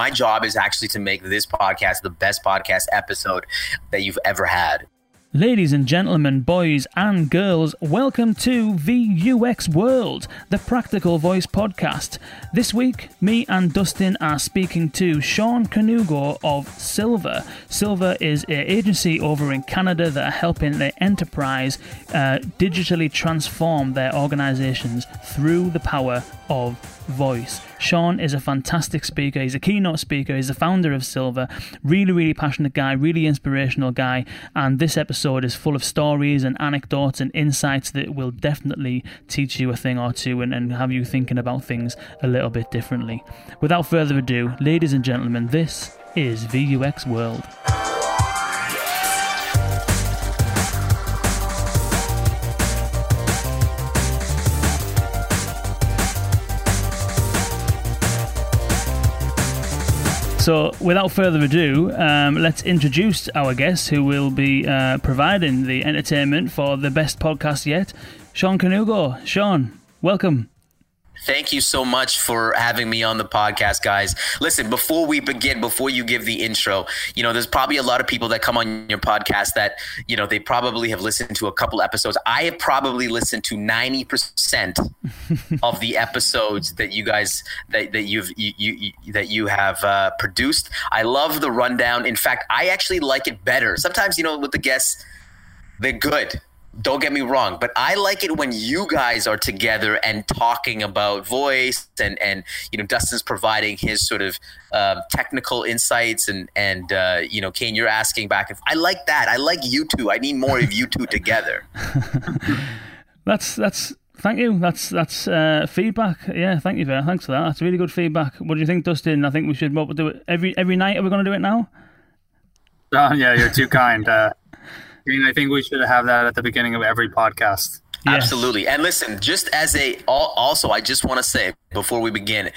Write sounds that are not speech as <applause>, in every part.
My job is actually to make this podcast the best podcast episode that you've ever had. Ladies and gentlemen, boys and girls, welcome to VUX World, the Practical Voice podcast. This week, me and Dustin are speaking to Sean Kanungo of Silver. Silver is an agency over in Canada that are helping the enterprise uh, digitally transform their organizations through the power of voice. Sean is a fantastic speaker. He's a keynote speaker. He's the founder of Silver. Really, really passionate guy, really inspirational guy. And this episode is full of stories and anecdotes and insights that will definitely teach you a thing or two and, and have you thinking about things a little bit differently. Without further ado, ladies and gentlemen, this is VUX World. So, without further ado, um, let's introduce our guest who will be uh, providing the entertainment for the best podcast yet, Sean Kanungo. Sean, welcome. Thank you so much for having me on the podcast, guys. Listen, before we begin, before you give the intro, you know, there's probably a lot of people that come on your podcast that, you know, they probably have listened to a couple episodes. I have probably listened to 90% <laughs> of the episodes that you guys that, that you've you, you, that you have uh, produced. I love the rundown. In fact, I actually like it better. Sometimes, you know, with the guests, they're good don't get me wrong, but I like it when you guys are together and talking about voice and and you know Dustin's providing his sort of um, technical insights and and uh, you know Kane you're asking back. If I like that. I like you two. I need more of you two together. <laughs> that's that's thank you. That's that's uh, feedback. Yeah, thank you for thanks for that. That's really good feedback. What do you think, Dustin? I think we should do it every every night. Are we going to do it now? Uh, yeah, you're too kind. Uh, I think we should have that at the beginning of every podcast. Yes. Absolutely. And listen, just as a also, I just want to say before we begin,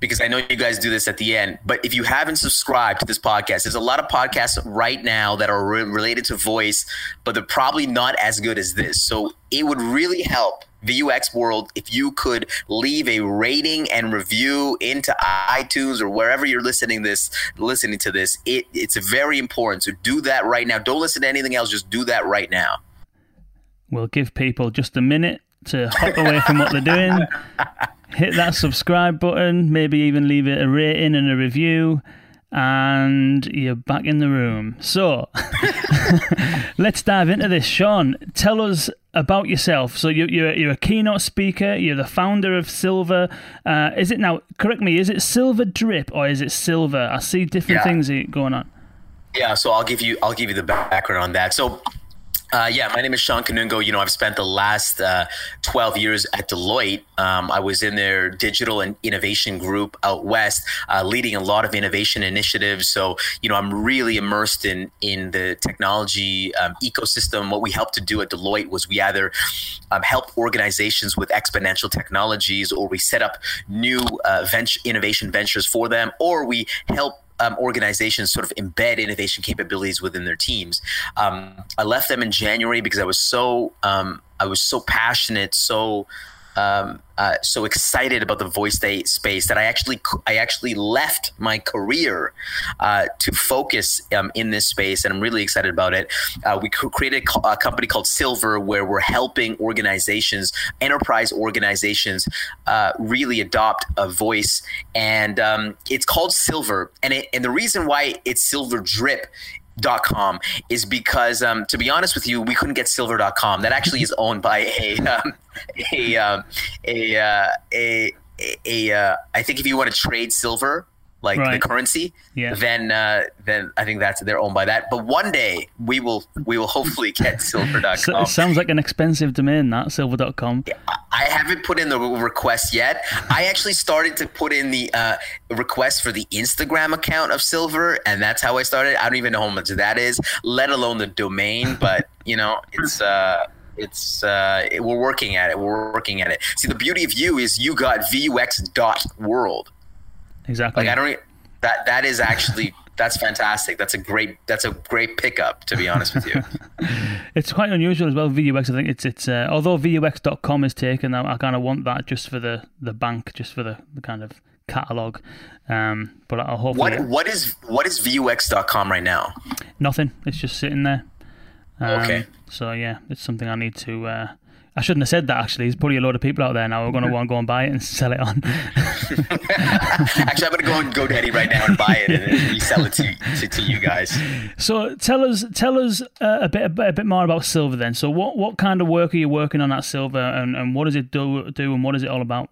because I know you guys do this at the end, but if you haven't subscribed to this podcast, there's a lot of podcasts right now that are re- related to voice, but they're probably not as good as this. So it would really help VUX World if you could leave a rating and review into iTunes or wherever you're listening this listening to this. It, it's very important. So do that right now. Don't listen to anything else. Just do that right now. We'll give people just a minute to hop away from what they're doing. <laughs> Hit that subscribe button, maybe even leave it a rating and a review, and you're back in the room. So, <laughs> let's dive into this. Sean, tell us about yourself. So, you're, you're, you're a keynote speaker, you're the founder of Silver. Uh, is it now, correct me, is it Silver Drip or is it Silver? I see different yeah. things going on. Yeah, so I'll give you I'll give you the background on that. So uh, yeah, my name is Sean Kanungo. You know, I've spent the last uh, 12 years at Deloitte. Um, I was in their digital and innovation group out west, uh, leading a lot of innovation initiatives. So, you know, I'm really immersed in in the technology um, ecosystem. What we helped to do at Deloitte was we either um, help organizations with exponential technologies, or we set up new uh, venture innovation ventures for them, or we help um, organizations sort of embed innovation capabilities within their teams. Um, I left them in January because I was so um, I was so passionate, so um, uh, so excited about the voice day space that I actually I actually left my career uh, to focus um, in this space, and I'm really excited about it. Uh, we created a company called Silver, where we're helping organizations, enterprise organizations, uh, really adopt a voice, and um, it's called Silver. And it, and the reason why it's Silver Drip com is because um, to be honest with you we couldn't get silver.com that actually is owned by a um, a um, a, uh, a a, a uh, I think if you want to trade silver like right. the currency, yeah. then uh, then I think that's they're owned by that. But one day we will we will hopefully get <laughs> silver.com. so it sounds like an expensive domain that silver.com. I haven't put in the request yet. I actually started to put in the uh, request for the Instagram account of Silver, and that's how I started. I don't even know how much that is, let alone the domain. <laughs> But you know, it's. Uh, it's uh, we're working at it. We're working at it. See, the beauty of you is you got vux dot world. Exactly. Like I don't that that is actually that's fantastic. That's a great that's a great pickup to be honest with you. <laughs> it's quite unusual as well. VUX. I think it's it's uh, although VUX.com is taken, I, I kind of want that just for the the bank, just for the, the kind of catalog. Um, but I'll hopefully what what is what is vux.com right now? nothing. It's just sitting there. Um, Okay. So yeah, it's something I need to. Uh, I shouldn't have said that. Actually, there's probably a lot of people out there now who are going to want to go and buy it and sell it on. <laughs> Actually, I'm gonna go and on GoDaddy right now and buy it and resell it to, to, to you guys. so tell us, tell us uh, a bit, a bit, a bit more about Silver then. So what, what kind of work are you working on at Silver, and, and what does it do, do, and what is it all about?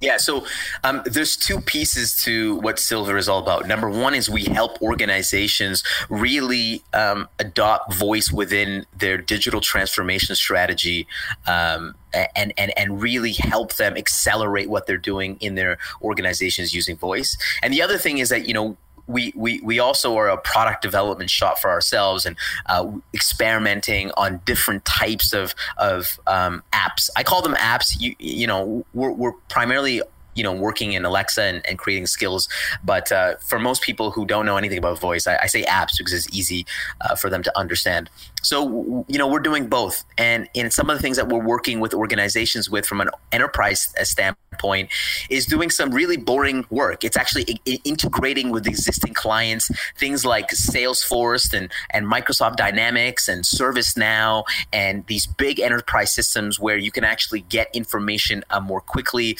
Yeah, so um, there's two pieces to what Silver is all about. Number one is we help organizations really um, adopt voice within their digital transformation strategy. Um, and, and and really help them accelerate what they're doing in their organizations using voice. And the other thing is that you know we, we, we also are a product development shop for ourselves and uh, experimenting on different types of, of um, apps. I call them apps. You, you know, we're, we're primarily you know working in alexa and, and creating skills but uh, for most people who don't know anything about voice i, I say apps because it's easy uh, for them to understand so you know we're doing both. And in some of the things that we're working with organizations with from an enterprise standpoint is doing some really boring work. It's actually I- integrating with existing clients things like salesforce and, and microsoft dynamics and servicenow and these big enterprise systems where you can actually get information uh, more quickly.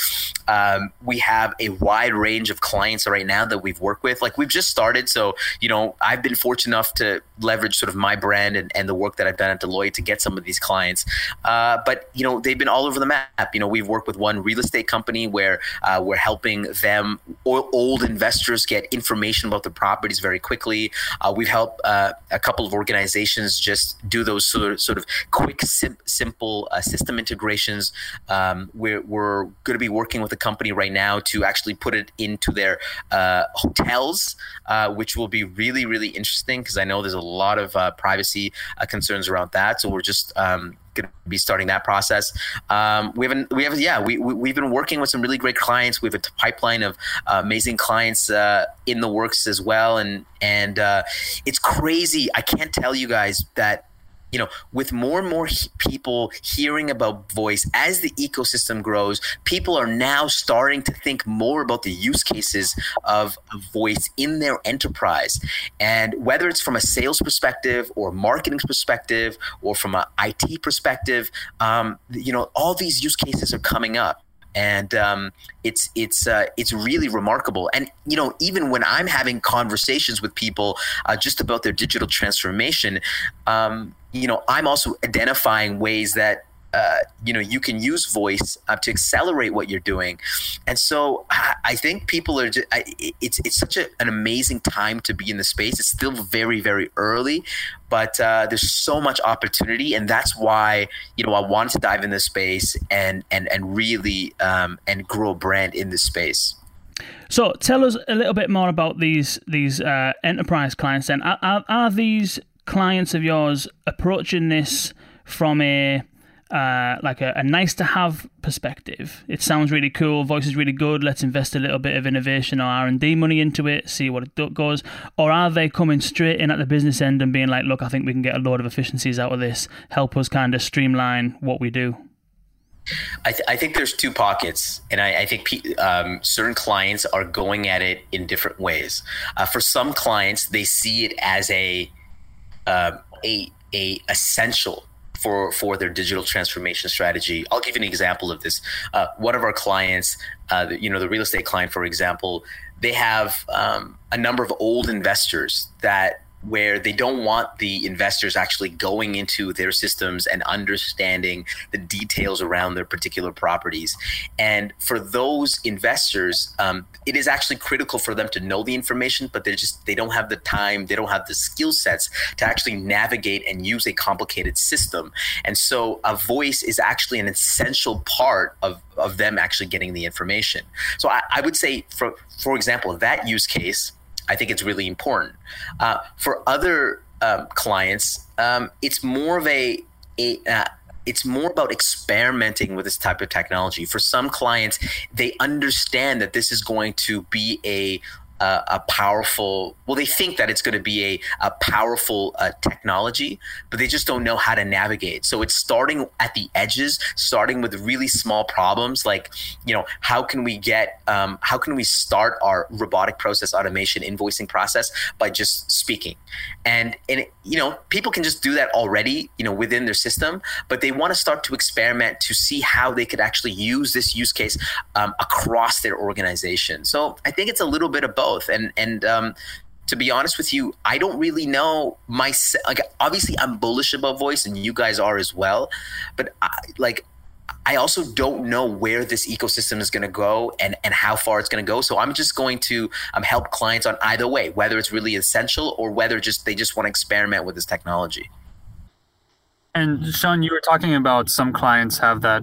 Um, we have a wide range of clients right now that we've worked with. Like we've just started. So you know i've been fortunate enough to leverage sort of my brand and, and the work that I've done at Deloitte to get some of these clients. Uh, but you know, they've been all over the map. You know, we've worked with one real estate company where uh, we're helping them old investors get information about the properties very quickly. Uh, we've helped uh, a couple of organizations just do those sort of, sort of quick, sim- simple uh, system integrations. Um, we're we're going to be working with a company right now to actually put it into their uh, hotels, which will be really really interesting because I know there's a lot of privacy concerns around that. So we're just um, going to be starting that process. Um, we haven't, we haven't, yeah, we, we have been working with some really great clients. We have a pipeline of uh, amazing clients uh, in the works as well, and and uh, it's crazy. I can't tell you guys that you know, with more and more people hearing about voice as the ecosystem grows, people are now starting to think more about the use cases of, of voice in their enterprise. And whether it's from a sales perspective or marketing perspective or from an IT perspective, um, you know, all these use cases are coming up and um, it's it's uh, it's really remarkable. And you know, even when I'm having conversations with people uh, just about their digital transformation, um, you know, I'm also identifying ways that uh, you know you can use voice uh, to accelerate what you're doing. And so i, I think people are just, I, it's it's such a, an amazing time to be in the space. It's still very very early but uh, there's so much opportunity and that's why you know i wanted to dive in this space and and and really um, and grow a brand in this space. So tell us a little bit more about these these uh, enterprise clients then. Are, are, are these clients of yours approaching this from a uh, like a, a, nice to have perspective. It sounds really cool. Voice is really good. Let's invest a little bit of innovation or R and D money into it. See what it goes. Or are they coming straight in at the business end and being like, look, I think we can get a lot of efficiencies out of this. Help us kind of streamline what we do. I, th- I, think there's two pockets, and I, I think pe- um, certain clients are going at it in different ways. Uh, for some clients, they see it as a uh, a a essential for for their digital transformation strategy. I'll give you an example of this. Uh, one of our clients, uh, you know, the real estate client, for example, they have um, a number of old investors that where they don't want the investors actually going into their systems and understanding the details around their particular properties. And for those investors, um, it is actually critical for them to know the information, but they just they don't have the time, they don't have the skill sets to actually navigate and use a complicated system. And so a voice is actually an essential part of of them actually getting the information. So I, I would say, for for example, that use case I think it's really important. Uh, for other um, clients, um, it's more of a, a uh, it's more about experimenting with this type of technology. For some clients, they understand that this is going to be a a, a powerful well they think that it's going to be a, a powerful uh, technology but they just don't know how to navigate. So it's starting at the edges starting with really small problems like you know how can we get um, how can we start our robotic process automation invoicing process by just speaking? And and you know people can just do that already you know within their system but they want to start to experiment to see how they could actually use this use case um, across their organization. So i think it's a little bit of both both. And and um, to be honest with you, I don't really know myself. Like, obviously, I'm bullish about voice, and you guys are as well. But I, like, I also don't know where this ecosystem is going to go and, and how far it's going to go. So I'm just going to um, help clients on either way, whether it's really essential or whether just they just want to experiment with this technology. And Sean, you were talking about some clients have that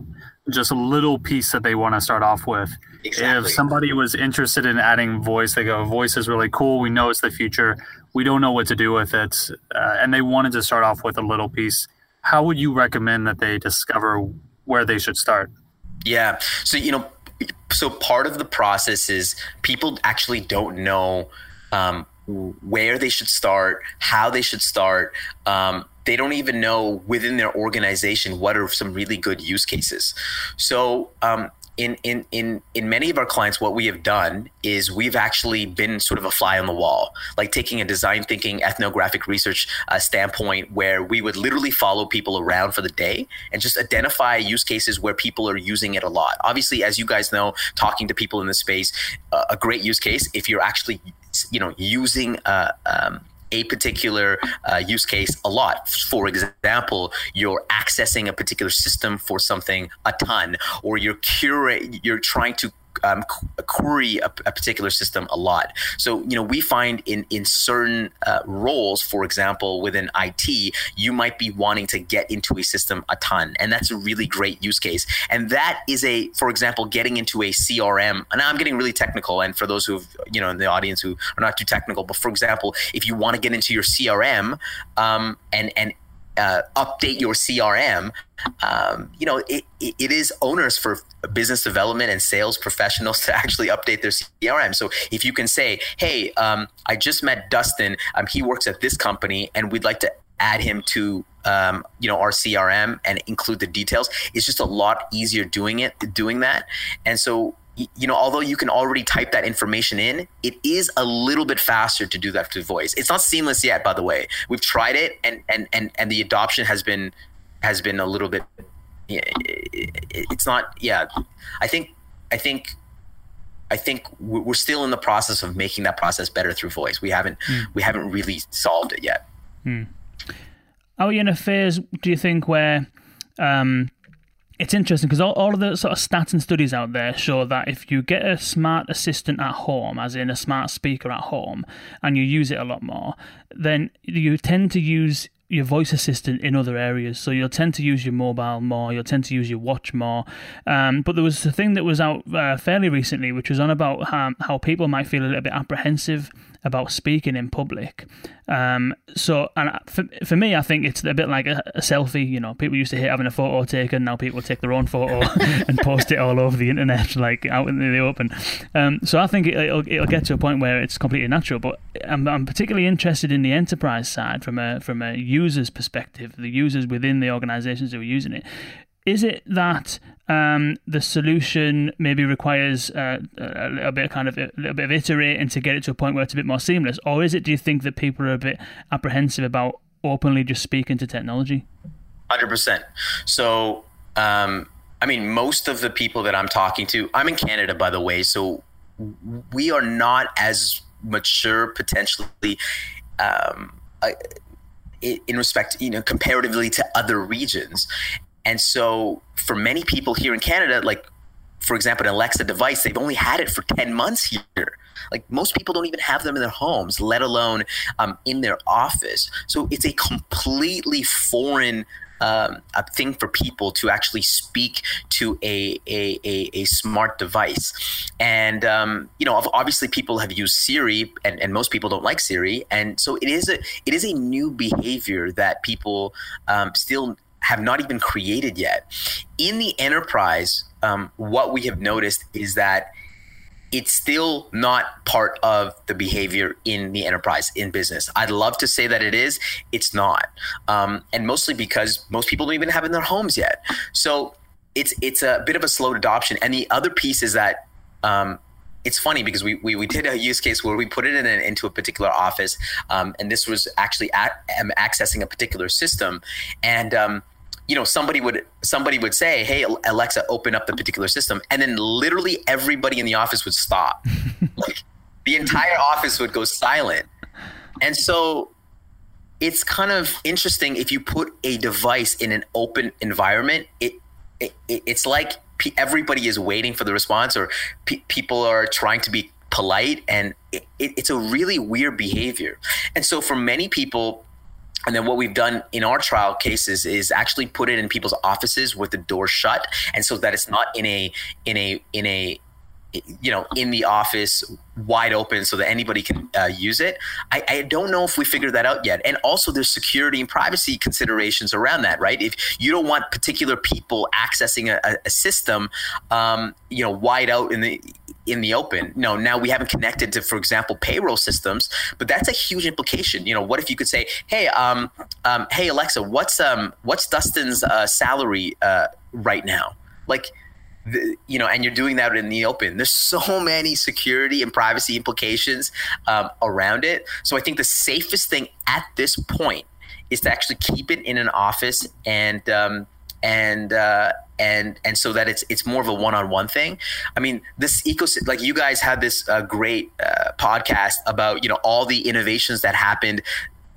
just a little piece that they want to start off with. Exactly. If somebody was interested in adding voice, they go, voice is really cool. We know it's the future. We don't know what to do with it. Uh, and they wanted to start off with a little piece. How would you recommend that they discover where they should start? Yeah. So, you know, so part of the process is people actually don't know um, where they should start, how they should start. Um, they don't even know within their organization what are some really good use cases. So um, in in in in many of our clients what we have done is we've actually been sort of a fly on the wall like taking a design thinking ethnographic research uh, standpoint where we would literally follow people around for the day and just identify use cases where people are using it a lot. Obviously as you guys know talking to people in the space uh, a great use case if you're actually you know using uh, um, a particular uh, use case a lot. For example, you're accessing a particular system for something a ton, or you're curate, you're trying to um, query a, a, particular system a lot. So, you know, we find in in certain uh, roles, for example, within IT, you might be wanting to get into a system a ton, and that's a really great use case. And that is a, for example, getting into a CRM. And I'm getting really technical, and for those who you know in the audience who are not too technical, but for example, if you want to get into your CRM um, and and uh, update your CRM, um, you know, it, it is owners for business development and sales professionals <laughs> to actually update their CRM. So if you can say, hey, um, I just met Dustin, um, he works at this company, and we'd like to add him to um, you know our CRM and include the details. It's just a lot easier doing it, doing that. And so you know, although you can already type that information in, it is a little bit faster to do that to voice. It's not seamless yet, by the way. We've tried it, and and and and the adoption has been has been a little bit. It's not. Yeah, I think I think I think we're still in the process of making that process better through voice. We haven't mm. we haven't really solved it yet. Mm. Are we in a phase? Do you think where um, it's interesting because all, all of the sort of stats and studies out there show that if you get a smart assistant at home, as in a smart speaker at home, and you use it a lot more, then you tend to use your voice assistant in other areas. So you'll tend to use your mobile more, you'll tend to use your watch more. Um, but there was a thing that was out uh, fairly recently, which was on about how, how people might feel a little bit apprehensive about speaking in public. Um, so, and for, for me, I think it's a bit like a, a, selfie. You know, people used to hate having a photo taken. Now people take their own photo <laughs> and post it all over the internet, <laughs> like out in the open. Um, so I think it, will it'll get to a point where it's completely natural. But I'm, I'm particularly interested in the enterprise side from a from a user's perspective, the users within the organisations who are using it. Is it that um, the solution maybe requires uh, a little bit of kind of a little bit of iterating to get it to a point where it's a bit more seamless, or is it? Do you think that people are a bit apprehensive about openly just speaking to technology? Hundred percent. So, um, I mean, most of the people that I'm talking to, I'm in Canada, by the way, so we are not as mature potentially. Um, in respect, you know, comparatively to other regions. And so for many people here in Canada, like for example, an Alexa device, they've only had it for 10 months here. Like most people don't even have them in their homes, let alone um, in their office. So it's a completely foreign um, a thing for people to actually speak to a a, a, a smart device. And um, you know, obviously, people have used Siri, and, and most people don't like Siri, and so it is a it is a new behavior that people um, still have not even created yet. In the enterprise, um, what we have noticed is that it's still not part of the behavior in the enterprise in business. I'd love to say that it is. It's not, um, and mostly because most people don't even have it in their homes yet. So it's it's a bit of a slow adoption. And the other piece is that. Um, it's funny because we, we, we did a use case where we put it in an, into a particular office, um, and this was actually at, accessing a particular system, and um, you know somebody would somebody would say hey alexa open up the particular system. And then literally everybody in the office would stop. <laughs> Like the entire office would go silent. And so it's kind of interesting if you put a device in an open environment it, it it's like everybody is waiting for the response or pe- people are trying to be polite and it, it's a really weird behavior. And so for many people and then what we've done in our trial cases is actually put it in people's offices with the door shut, and so that it's not in a in a in a you know in the office wide open so that anybody can uh, use it. I, I, don't know if we figured that out yet. And also there's security and privacy considerations around that right? If you don't want particular people accessing a, a system um, you know wide out in the in the open. No, now we haven't connected to, for example, payroll systems, but that's a huge implication. You know, what if you could say, "Hey, um, um hey Alexa, what's um, what's Dustin's uh, salary uh, right now?" Like, the, you know, and you're doing that in the open. There's <laughs> so many security and privacy implications um, around it. So I think the safest thing at this point is to actually keep it in an office and um, and uh, and and so that it's it's more of a one-on-one thing. I mean this ecosystem like you guys had this uh, great uh, podcast about you know all the innovations that happened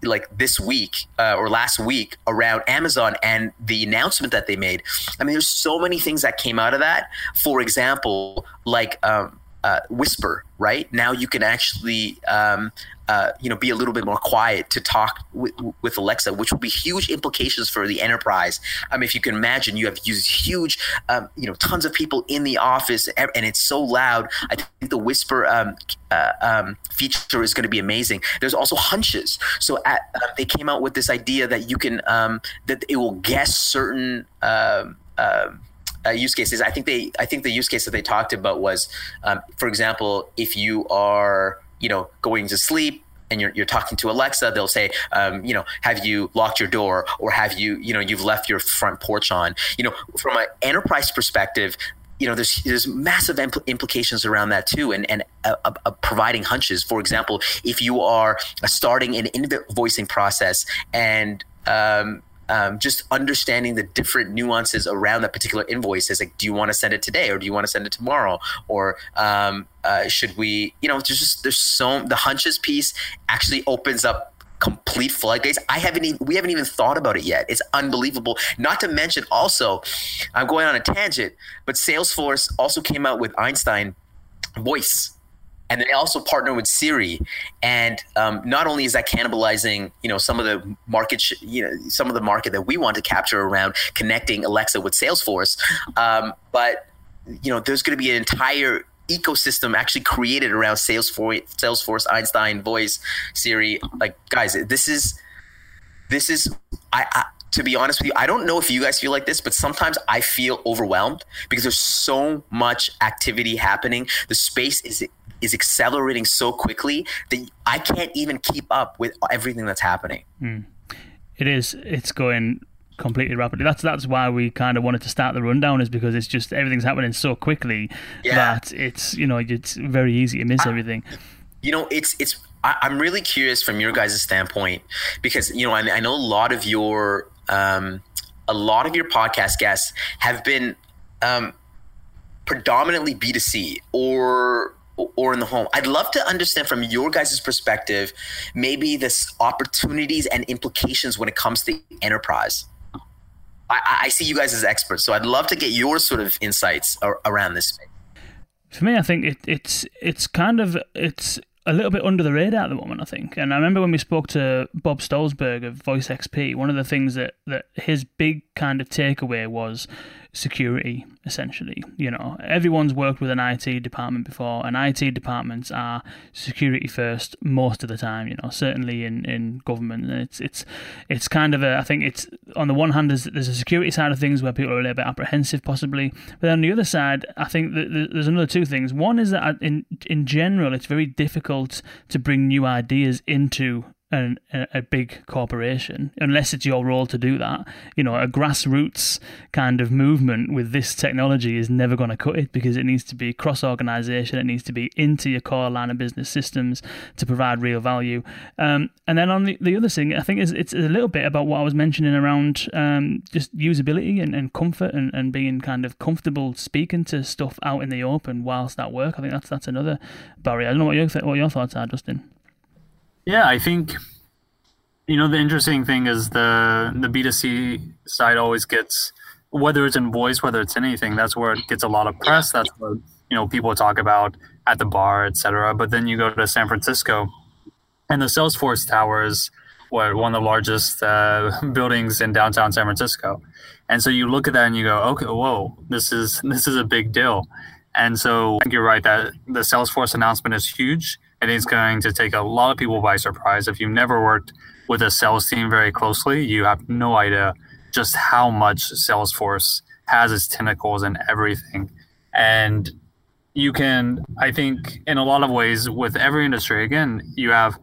like this week uh, or last week around amazon and the announcement that they made. I mean there's so many things that came out of that. For example like um, uh, whisper right? Now you can actually um, uh, you know, be a little bit more quiet to talk with, with Alexa, which will be huge implications for the enterprise. I mean, if you can imagine, you have huge, um, you know, tons of people in the office, and it's so loud. I think the Whisper um, uh, um, feature is going to be amazing. There's also hunches. So at, uh, they came out with this idea that you can um, that it will guess certain. Um, um, uh, use cases. I think they, I think the use case that they talked about was, um, for example, if you are you know, going to sleep and you're, you're talking to Alexa, they'll say, um, you know, have you locked your door or have you, you know, you've left your front porch on? You know, from an enterprise perspective, you know, there's there's massive impl- implications around that too, and and uh, uh, providing hunches. For example, if you are starting an invoicing process and um, um, just understanding the different nuances around that particular invoice is like, do you want to send it today or do you want to send it tomorrow? Or um, uh, should we, you know, there's just, there's so, the hunches piece actually opens up complete floodgates. I haven't even, we haven't even thought about it yet. It's unbelievable. Not to mention also, I'm going on a tangent, but Salesforce also came out with Einstein voice and they also partner with Siri. And um, not only is that cannibalizing, you know, some of the market, sh- you know, some of the market that we want to capture around connecting Alexa with Salesforce, um, but you know, there's going to be an entire ecosystem actually created around Salesforce, Salesforce, Einstein, Voice, Siri. Like, guys, this is this is I, I to be honest with you, I don't know if you guys feel like this, but sometimes I feel overwhelmed because there's so much activity happening. The space is is accelerating so quickly that I can't even keep up with everything that's happening. Mm. It is. It's going completely rapidly. That's that's why we kind of wanted to start the rundown, is because it's just everything's happening so quickly yeah. that it's you know it's very easy to miss I, everything. You know, it's it's. I, am really curious from your guys' standpoint because you know I, I know a lot of your um, a lot of your podcast guests have been um, predominantly B2C or or in the home. I'd love to understand from your guys' perspective, maybe this opportunities and implications when it comes to enterprise. I, I see you guys as experts, so I'd love to get your sort of insights around this. For me, I think it, it's it's kind of it's a little bit under the radar at the moment, I think. And I remember when we spoke to Bob Stolzberg of Voice XP, one of the things that, that his big kind of takeaway was security essentially. You know everyone's worked with an IT department before and IT departments are security first most of the time you know certainly in in government. It's it's it's kind of a I think it's on the one hand there's, there's a security side of things where people are a little bit apprehensive possibly. But on the other side I think that there's another two things. One is that uh, in in general it's very difficult to bring new ideas into an, a, big corporation, unless it's your role to do that. You know, a grassroots kind of movement with this technology is never going to cut it because it needs to be cross organization, it needs to be into your core line of business systems to provide real value. Um, and then on the, the other thing, I think is it's a little bit about what I was mentioning around um, just usability and, and comfort and, and being kind of comfortable speaking to stuff out in the open whilst at work. I think that's that's another barrier. I don't know what your, what your thoughts are, Dustin. Yeah, I think you know the interesting thing is the the B2C side always gets whether it's in voice, whether it's anything, that's where it gets a lot of press. That's what you know people talk about at the bar, etc. But then you go to San Francisco, and the Salesforce Tower is what one of the largest uh, <laughs> buildings in downtown San Francisco, and so you look at that and you go, okay, whoa, this is <laughs> this is a big deal. And so I think you're right that the Salesforce announcement is huge and it's going to take a lot of people by surprise. If you've never worked with a sales team very closely, you have no idea just how much Salesforce has its tentacles in everything. And you can, I think, in a lot of ways, with every industry, again, you have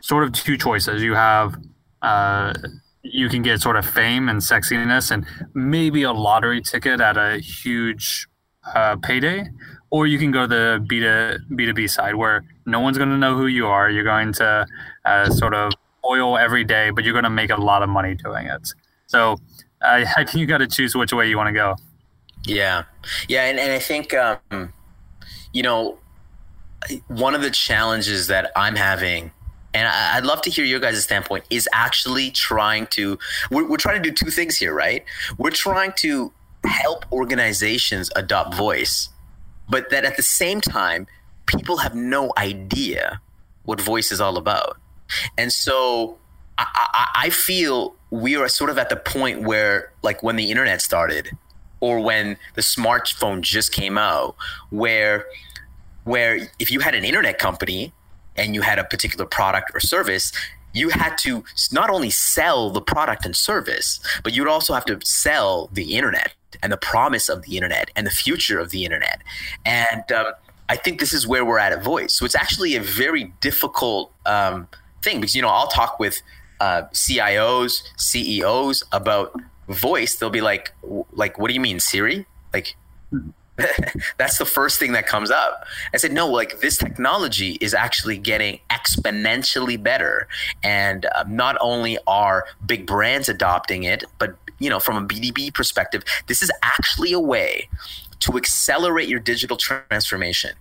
sort of two choices. You have, uh, you can get sort of fame and sexiness and maybe a lottery ticket at a huge uh, payday, or you can go to the B to B side where no one's going to know who you are. You're going to uh, sort of oil every day, but you're going to make a lot of money doing it. So uh, <laughs> I think you got to choose which way you want to go. Yeah, yeah, and, and I think um, you know one of the challenges that I'm having and I'd love to hear your guys' standpoint, is actually trying to, we're, we're, trying to do two things here, right? We're trying to help organizations adopt voice, but that at the same time, people have no idea what voice is all about. And so I, I, I feel we are sort of at the point where, like, when the internet started or when the smartphone just came out, where where if you had an internet company and you had a particular product or service, you had to not only sell the product and service, but you'd also have to sell the internet and the promise of the internet and the future of the internet. And um, I think this is where we're at at Voice. So it's actually a very difficult um, thing because, you know, I'll talk with uh, CIOs, CEOs about voice. They'll be like, like, what do you mean, Siri? Like, <laughs> that's the first thing that comes up. I said, no, like this technology is actually getting exponentially better. And uh, not only are big brands adopting it, but you know, from a B2B perspective, this is actually a way to accelerate your digital transformation.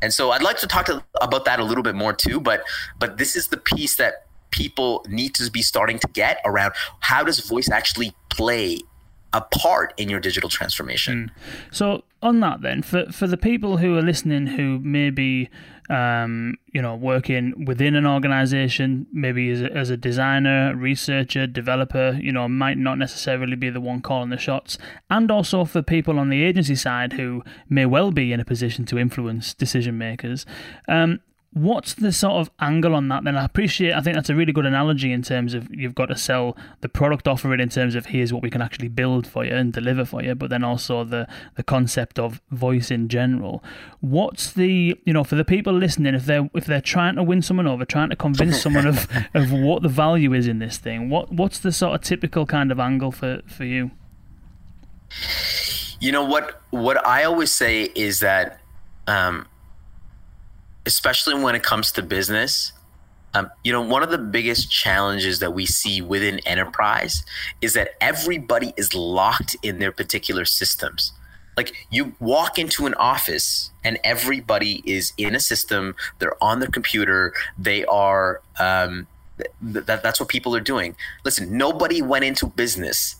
And so I'd like to talk to, about that a little bit more too, but but this is the piece that people need to be starting to get around how does voice actually play a part in your digital transformation. Mm. So on that then, for for the people who are listening who may be um, you know, working within an organization, maybe as a, as a designer, researcher, developer, you know, might not necessarily be the one calling the shots. And also for people on the agency side who may well be in a position to influence decision makers. Um, What's the sort of angle on that then? I appreciate, I think that's a really good analogy in terms of you've got to sell the product, offer it in terms of here's what we can actually build for you and deliver for you, but then also the, the concept of voice in general. What's the, you know, for the people listening, if they're, if they're trying to win someone over, trying to convince <laughs> someone of, of what the value is in this thing, what, what's the sort of typical kind of angle for, for you? You know, what, what I always say is that, um, especially when it comes to business, um, you know, one of the biggest challenges that we see within enterprise is that everybody is locked in their particular systems. Like you walk into an office and everybody is in a system. They're on their computer. They are. Um, th- that, that's what people are doing. Listen, nobody went into business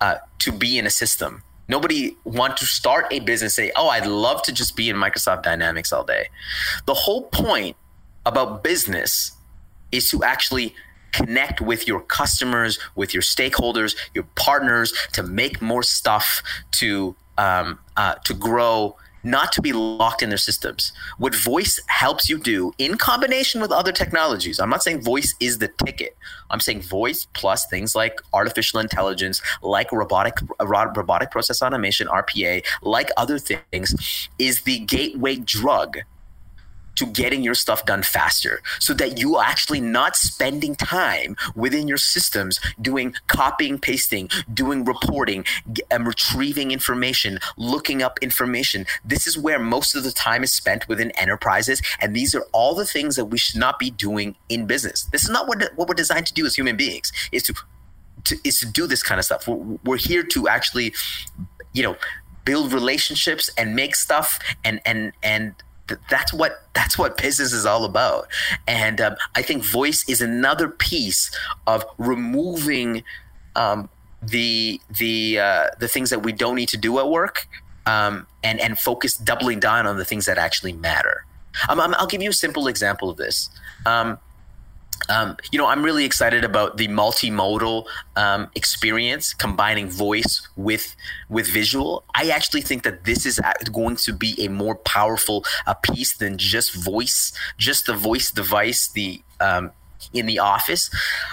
uh, to be in a system. Nobody want to start a business say, "Oh, I'd love to just be in Microsoft Dynamics all day." The whole point about business is to actually connect with your customers, with your stakeholders, your partners to make more stuff to um, uh, to grow not to be locked in their systems. What voice helps you do in combination with other technologies. I'm not saying voice is the ticket. I'm saying voice plus things like artificial intelligence, like robotic robotic process automation, RPA, like other things is the gateway drug to getting your stuff done faster so that you are actually not spending time within your systems doing copying, pasting, doing reporting, and retrieving information, looking up information. This is where most of the time is spent within enterprises. And these are all the things that we should not be doing in business. This is not what, what we're designed to do as human beings, is to, to is to do this kind of stuff. We're, we're here to actually, you know, build relationships and make stuff and and and that's what that's what business is all about. And um, i think voice is another piece of removing um, the the uh, the things that we don't need to do at work um, and and focus doubling down on the things that actually matter. Um, i'll give you a simple example of this um, you know, I'm really excited about the multimodal um, experience, combining voice with with visual. I actually think that this is going to be a more powerful uh, piece than just voice, just the voice device, the um, in the office,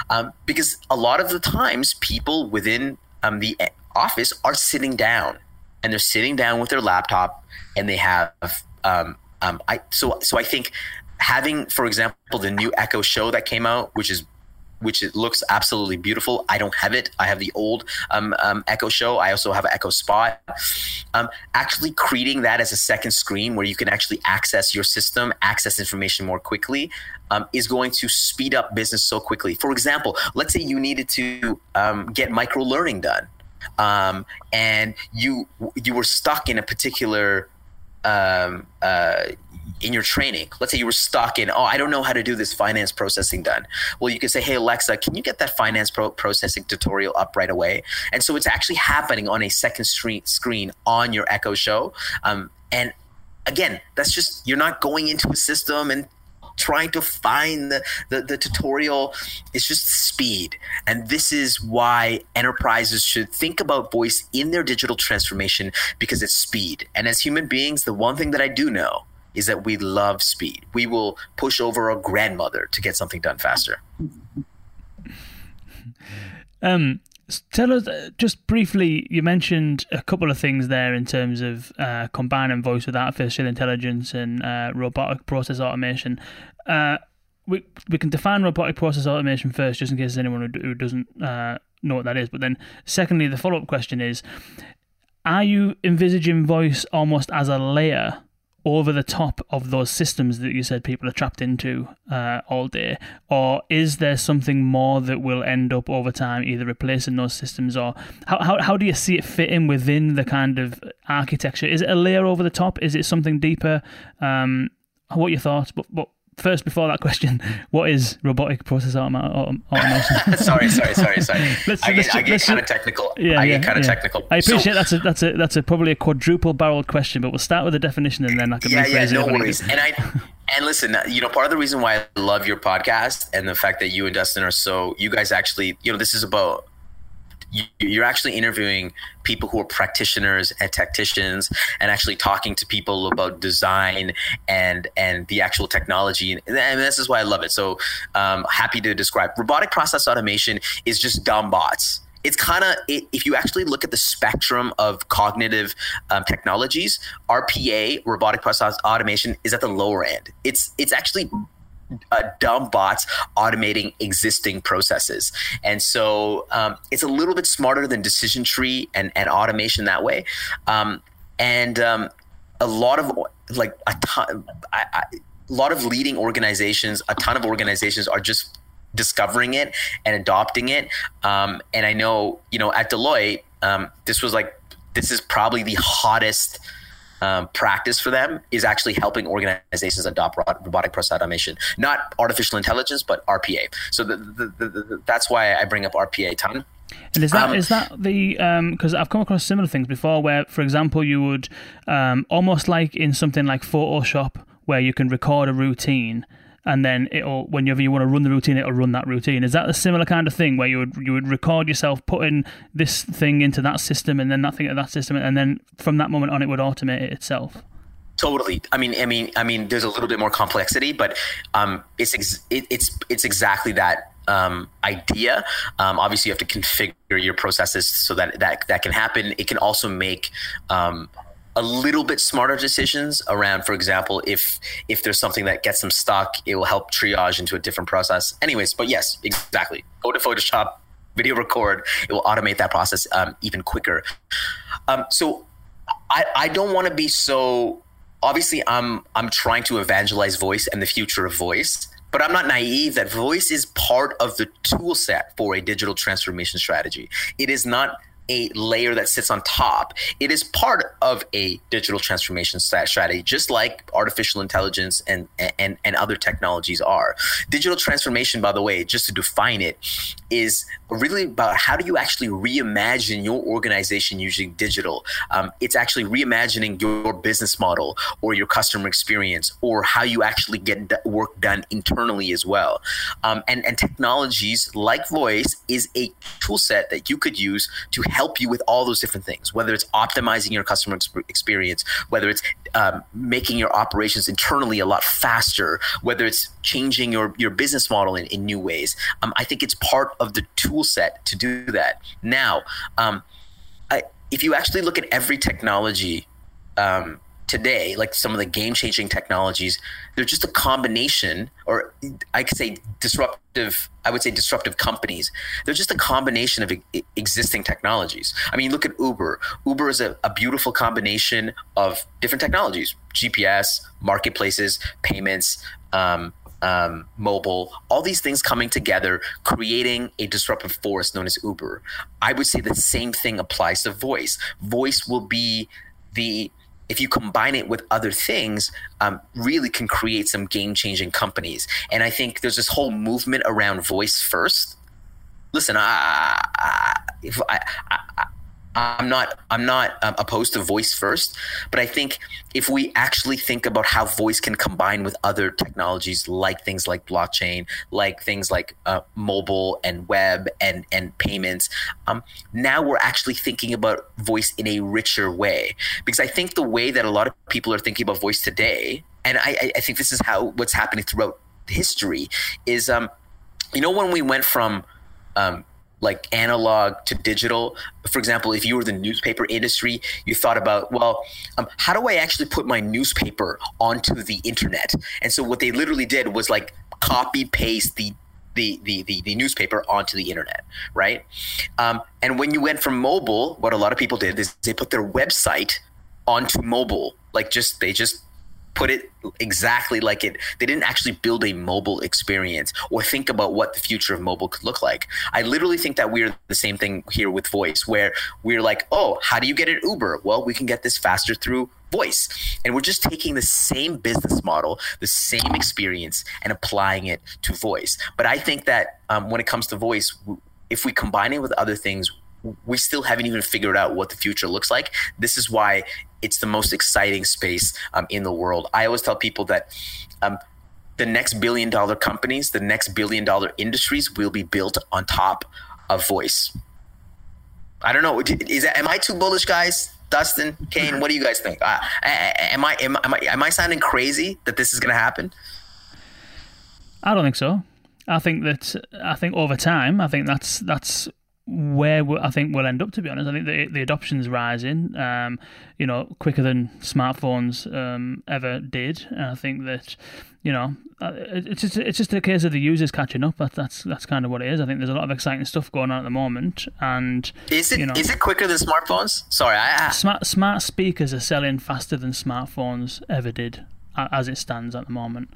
um, because a lot of the times people within um, the eh, office are sitting down and they're sitting down with their laptop and they have um, I so so I think having, for example, the new Echo Show that came out, which is which it looks absolutely beautiful. I don't have it. I have the old um, um, Echo Show. I also have Echo Spot. Um, actually, creating that as a second screen where you can actually access your system, access information more quickly, um, is going to speed up business so quickly. For example, let's say you needed to um, get micro learning done, um, and you you were stuck in a particular um, uh, in your training. Let's say you were stuck in, oh, I don't know how to do this finance processing done. Well, you can say, hey, Alexa, can you get that finance pro- processing tutorial up right away? And so it's actually happening on a second screen, on your Echo Show. Um, and again, that's just, you're not going into a system and trying to find the, the, the, tutorial it's just speed and this is why enterprises should think about voice in their digital transformation because it's speed and as human beings the one thing that i do know is that we love speed. We will push over our grandmother to get something done faster. Um, tell us uh, just briefly. You mentioned a couple of things there in terms of uh, combining voice with artificial intelligence and uh, robotic process automation. Uh, we we can define robotic process automation first, just in case anyone who, who doesn't uh, know what that is. But then, secondly, the follow up question is: Are you envisaging voice almost as a layer over the top of those systems that you said people are trapped into uh, all day? Or is there something more that will end up over time either replacing those systems or how, how, how do you see it fitting within the kind of architecture? Is it a layer over the top? Is it something deeper? Um, what your thoughts? But, but first, before that question, what is robotic process automation? <laughs> sorry, sorry, sorry, sorry. <laughs> let's, I get, get kind of technical. Yeah, I get kind of yeah. technical. I appreciate so, that's a that's a that's a probably a quadruple barreled question, but we'll start with the definition and then I can yeah, yeah, no worries. And I and listen, uh, you know, part of the reason why I love your podcast and the fact that you and Dustin are so you guys actually, you know, this is about you're actually interviewing people who are practitioners and tacticians and actually talking to people about design and and the actual technology. And, this is why i love it. So um, happy to describe. Robotic process automation is just dumb bots. It's kind of it, if you actually look at the spectrum of cognitive um, technologies rpa robotic process automation is at the lower end. It's it's actually uh, dumb bots automating existing processes. And so um, it's a little bit smarter than decision tree and, and automation that way. Um, and um, a lot of like a ton, I, I, a lot of leading organizations, a ton of organizations are just discovering it and adopting it. Um, and I know, you know, at Deloitte, um, this was like, this is probably the hottest um, practice for them is actually helping organizations adopt robotic process automation, not artificial intelligence, but RPA. So the, the, the, that's why I bring up RPA a ton. And is that um, is that the because um, I've come across similar things before, where for example you would um, almost like in something like Photoshop, where you can record a routine and then it'll whenever you want to run the routine, it'll run that routine. Is that a similar kind of thing where you would you would record yourself putting this thing into that system and then that thing into that system, and then from that moment on, it would automate it itself? Totally. I mean, I mean, I mean, there's a little bit more complexity, but um, it's ex- it, it's it's exactly that um, idea. Um, obviously, you have to configure your processes so that that that can happen. It can also make um, a little bit smarter decisions around, for example, if if there's something that gets them stuck, it will help triage into a different process. Anyways, but yes, exactly. Go to Photoshop, video record. It will automate that process um, even quicker. Um, so I, I don't want to be so obviously I'm I'm trying to evangelize voice and the future of voice, but I'm not naive that voice is part of the tool set for a digital transformation strategy. It is not a layer that sits on top. It is part of a digital transformation strategy, just like artificial intelligence and, and, and other technologies are. Digital transformation, by the way, just to define it, is really about how do you actually reimagine your organization using digital. Um, it's actually reimagining your business model or your customer experience or how you actually get work done internally as well. Um, and, and technologies like voice is a tool set that you could use to help you with all those different things, whether it's optimizing your customer experience, whether it's um, making your operations internally a lot faster, whether it's changing your, your business model in, in new ways. Um, I think it's part of the tool set to do that. Now, um, I, if you actually look at every technology um, today, like some of the game changing technologies, they're just a combination, or I could say disruptive, I would say disruptive companies. They're just a combination of e- existing technologies. I mean, look at Uber. Uber is a, a beautiful combination of different technologies GPS, marketplaces, payments. Um, um, mobile, all these things coming together, creating a disruptive force known as Uber. I would say the same thing applies to voice. Voice will be the if you combine it with other things, um, really can create some game changing companies. And I think there's this whole movement around voice first. Listen, I, I, I, I'm not I'm not um, opposed to voice first, but I think if we actually think about how voice can combine with other technologies like things like blockchain, like things like uh, mobile and web and and payments, um, now we're actually thinking about voice in a richer way. Because I think the way that a lot of people are thinking about voice today, and I, I think this is how what's happening throughout history, is um, you know when we went from um, like analog to digital. For example, if you were the newspaper industry, you thought about, well, um, how do I actually put my newspaper onto the internet? And so what they literally did was like copy paste the the, the, the, the, newspaper onto the internet, right? Um, and when you went from mobile, what a lot of people did is they put their website onto mobile. Like just they just put it exactly like it they didn't actually build a mobile experience or think about what the future of mobile could look like. I literally think that we're the same thing here with voice where we're like oh how do you get an uber? Well we can get this faster through voice. And we're just taking the same business model the same experience and applying it to voice. But i think that um, when it comes to voice if we combine it with other things we still haven't even figured out what the future looks like. This is why it's the most exciting space um, in the world. I always tell people that um, the next billion dollar companies, the next billion dollar industries will be built on top of voice. I don't know. Is that, am I too bullish, guys? Dustin, Kane, what do you guys think? Uh, am, I, am, I, am I sounding crazy that this is going to happen? I don't think so. I think that I think over time, I think that's that's where I think we'll end up. To be honest, I think the the adoption's rising. Um, you know, quicker than smartphones um, ever did. And I think that you know uh, it's just it's just a case of the users catching up. That, that's that's kind of what it is. I think there's a lot of exciting stuff going on at the moment. And is it you know, is it quicker than smartphones? Sorry, I, I... smart smart speakers are selling faster than smartphones ever did, as it stands at the moment.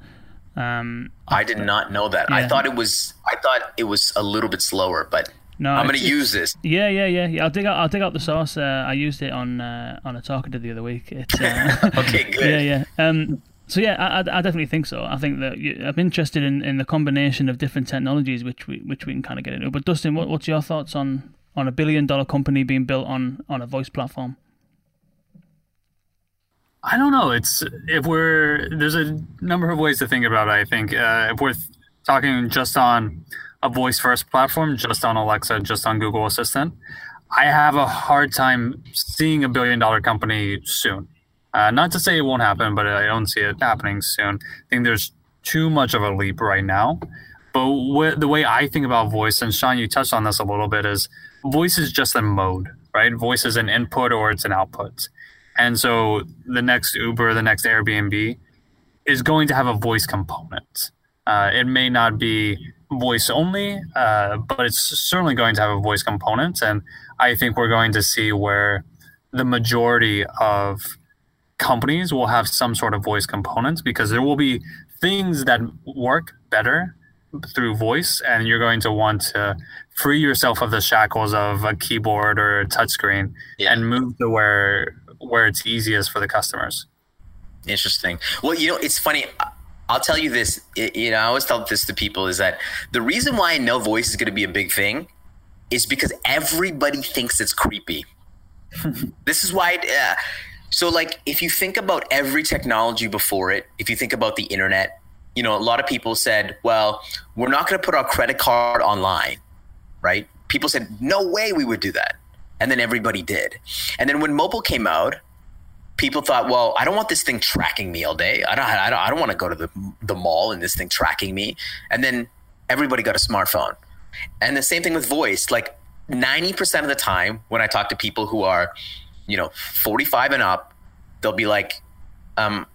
Um, I did not know that. Yeah. I thought it was. I thought it was a little bit slower, but no, I'm going to use this. Yeah, yeah, yeah, yeah. I'll dig out. I'll dig out the source. Uh, I used it on uh, on a talk I did the other week. It's, uh, <laughs> okay, <laughs> good. Yeah, yeah. Um, so yeah, I, I, definitely think so. I think that you, I'm interested in, in the combination of different technologies, which we which we can kind of get into. But Dustin, what, what's your thoughts on on a billion dollar company being built on on a voice platform? I don't know. It's if we're there's a number of ways to think about it. I think uh, if we're talking just on a voice first platform, just on Alexa, just on Google Assistant, I have a hard time seeing a billion dollar company soon. Uh, not to say it won't happen, but I don't see it happening soon. I think there's too much of a leap right now. But wh- the way I think about voice, and Sean, you touched on this a little bit, is voice is just a mode, right? Voice is an input or it's an output. And so the next Uber, the next Airbnb is going to have a voice component. Uh, it may not be voice only, uh, but it's certainly going to have a voice component. And I think we're going to see where the majority of companies will have some sort of voice components because there will be things that work better through voice and you're going to want to free yourself of the shackles of a keyboard or a touchscreen yeah. and move to where where it's easiest for the customers interesting well you know it's funny i'll tell you this it, you know i always tell this to people is that the reason why no voice is going to be a big thing is because everybody thinks it's creepy <laughs> this is why uh, so like if you think about every technology before it if you think about the internet you know, a lot of people said, well, we're not going to put our credit card online, right? People said, no way we would do that. And then everybody did. And then when mobile came out, people thought, well, I don't want this thing tracking me all day. I don't, I don't, I don't want to go to the, the mall and this thing tracking me. And then everybody got a smartphone. And the same thing with voice. Like 90% of the time when I talk to people who are, you know, 45 and up, they'll be like, um,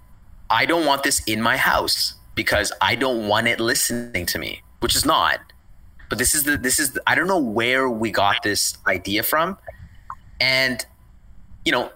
I don't want this in my house because I don't want it listening to me, which is not. But this is the this is the, I don't know where we got this idea from, and you know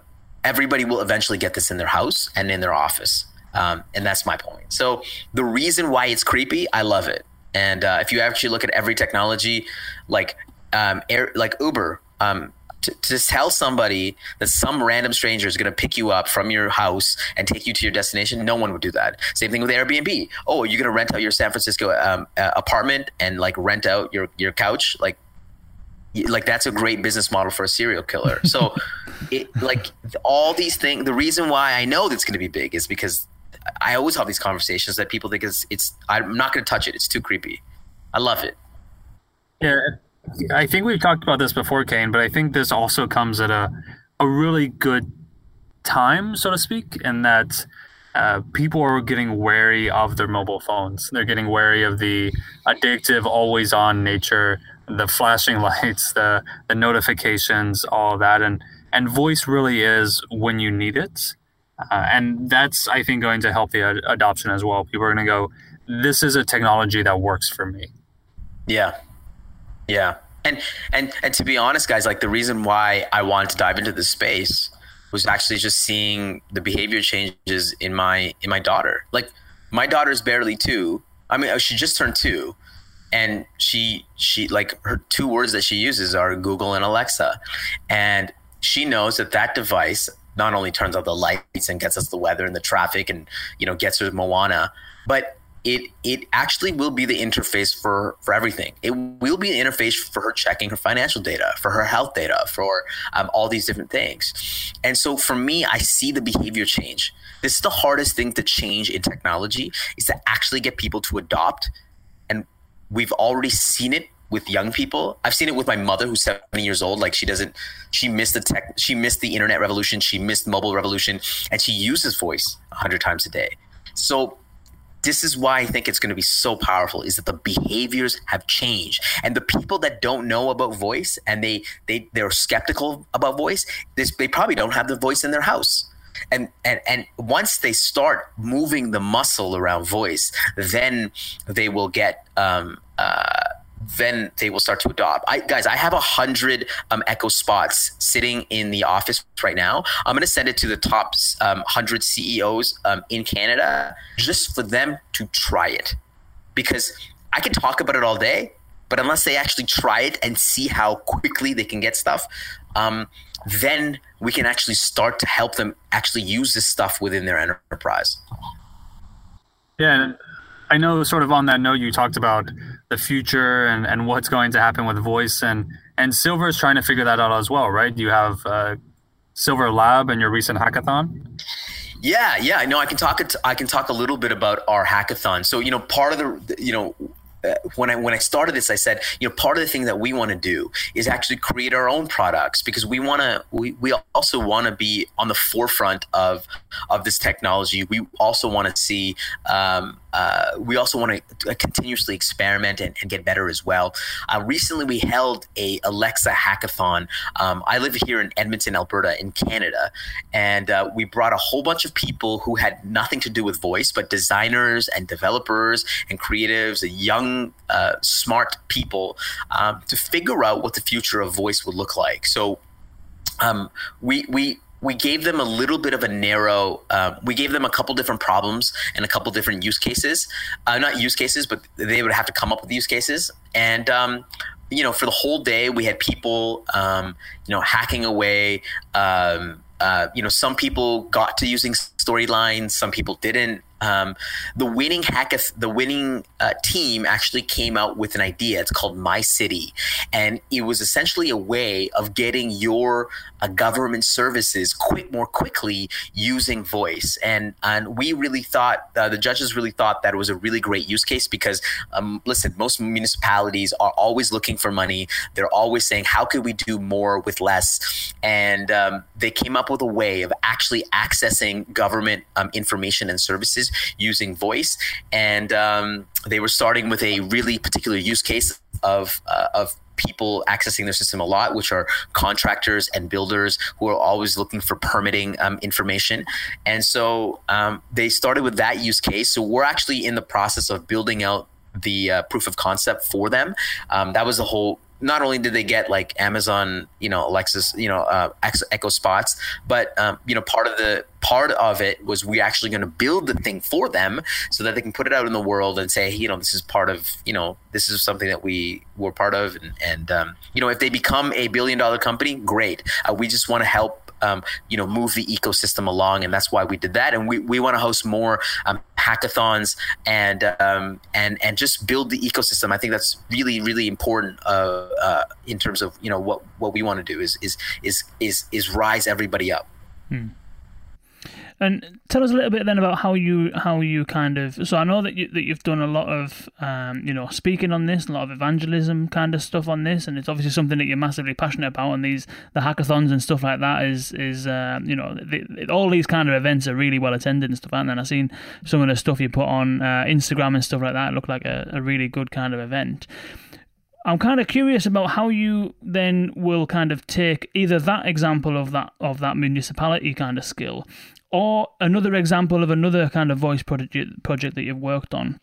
everybody will eventually get this in their house and in their office, um, and that's my point. So the reason why it's creepy, I love it. And uh, if you actually look at every technology, like um, air, like Uber, um, to, to tell somebody that some random stranger is going to pick you up from your house and take you to your destination, no one would do that. Same thing with Airbnb. Oh, you're going to rent out your San Francisco um, uh, apartment and like rent out your your couch, like like that's a great business model for a serial killer. So, <laughs> it, like all these things, the reason why I know that's going to be big is because I always have these conversations that people think is it's I'm not going to touch it. It's too creepy. I love it. Yeah, I think we've talked about this before, Kane, but I think this also comes at a a really good time, so to speak, in that uh, people are getting wary of their mobile phones. They're getting wary of the addictive, always on nature, the flashing <laughs> lights, the the notifications, all of that, and and voice really is when you need it, uh, and that's I think going to help the ad- adoption as well. People are going to go, this is a technology that works for me. Yeah, yeah. And and and to be honest, guys, like the reason why I wanted to dive into this space was actually just seeing the behavior changes in my in my daughter. Like my daughter's barely two. I mean, she just turned two, and she she like her two words that she uses are Google and Alexa, and she knows that that device not only turns on the lights and gets us the weather and the traffic and you know gets her Moana, but it it actually will be the interface for for everything. It will be an interface for her checking her financial data, for her health data, for um, all these different things. And so for me, I see the behavior change. This is the hardest thing to change in technology is to actually get people to adopt. We've already seen it with young people. I've seen it with my mother who's 70 years old. Like she doesn't, she missed the tech, she missed the internet revolution, she missed mobile revolution, and she uses voice 100 times a day. So this is why I think it's going to be so powerful is that the behaviors have changed and the people that don't know about voice and they they they're skeptical about voice this, they probably don't have the voice in their house and and and once they start moving the muscle around voice then they will get um uh then they will start to adopt. I, guys, I have a hundred um, Echo spots sitting in the office right now. I'm going to send it to the top um, hundred CEOs um, in Canada just for them to try it, because I can talk about it all day, but unless they actually try it and see how quickly they can get stuff, um, then we can actually start to help them actually use this stuff within their enterprise. Yeah, I know. Sort of on that note, you talked about the future and, and what's going to happen with voice and and Silver is trying to figure that out as well, right? You have uh, Silver Lab and your recent hackathon. Yeah, yeah. No, I can talk. I can talk a little bit about our hackathon. So, you know, part of the, you know, when I when I started this, I said, you know, part of the thing that we want to do is actually create our own products because we want to we, we also want to be on the forefront of of this technology. We also want to see um, uh, we also want to continuously experiment and, and, get better as well. Uh, recently, we held a Alexa hackathon. Um, I live here in Edmonton, Alberta, in Canada, and uh, we brought a whole bunch of people who had nothing to do with voice, but designers and developers and creatives, young, uh, smart people, um, to figure out what the future of voice would look like. So. Um, we we we gave them a little bit of a narrow uh, we gave them a couple different problems and a couple different use cases. Uh, not use cases but they would have to come up with use cases. And um, you know for the whole day we had people um, you know hacking away. Um, uh, you know some people got to using storylines some people didn't um, the winning hackath- the winning uh, team actually came out with an idea. It's called My City, and it was essentially a way of getting your uh, government services quick more quickly using voice. And and we really thought uh, the judges really thought that it was a really great use case because um, listen, most municipalities are always looking for money. They're always saying, how could we do more with less? And um, they came up with a way of actually accessing government um, information and services using voice, and um, they were starting with a really particular use case of uh, of people accessing their system a lot, which are contractors and builders who are always looking for permitting um, information. And so um, they started with that use case. So we're actually in the process of building out the uh, proof of concept for them. Um, that was the whole not only did they get like Amazon, you know, Alexis, you know, uh, Echo Spots, but um, you know, part of the part of it was we actually going to build the thing for them so that they can put it out in the world and say, you know, this is part of, you know, this is something that we were part of, and, and um, you know, if they become a billion dollar company, great. Uh, we just want to help um, you know move the ecosystem along, and that's why we did that. And we, we want to host more um, hackathons and um, and and just build the ecosystem. I think that's really really important uh, uh, in terms of you know what what we want to do is is is is is rise everybody up. Hmm. And tell us a little bit then about how you how you kind of. So I know that you that you've done a lot of um, you know speaking on this, a lot of evangelism kind of stuff on this, and it's obviously something that you're massively passionate about. And these the hackathons and stuff like that is is uh, you know the, all these kind of events are really well attended and stuff. And then I've seen some of the stuff you put on uh, Instagram and stuff like that. It looked like a, a really good kind of event. I'm kind of curious about how you then will kind of take either that example of that of that municipality kind of skill or another example of another kind of voice project project that you've worked on.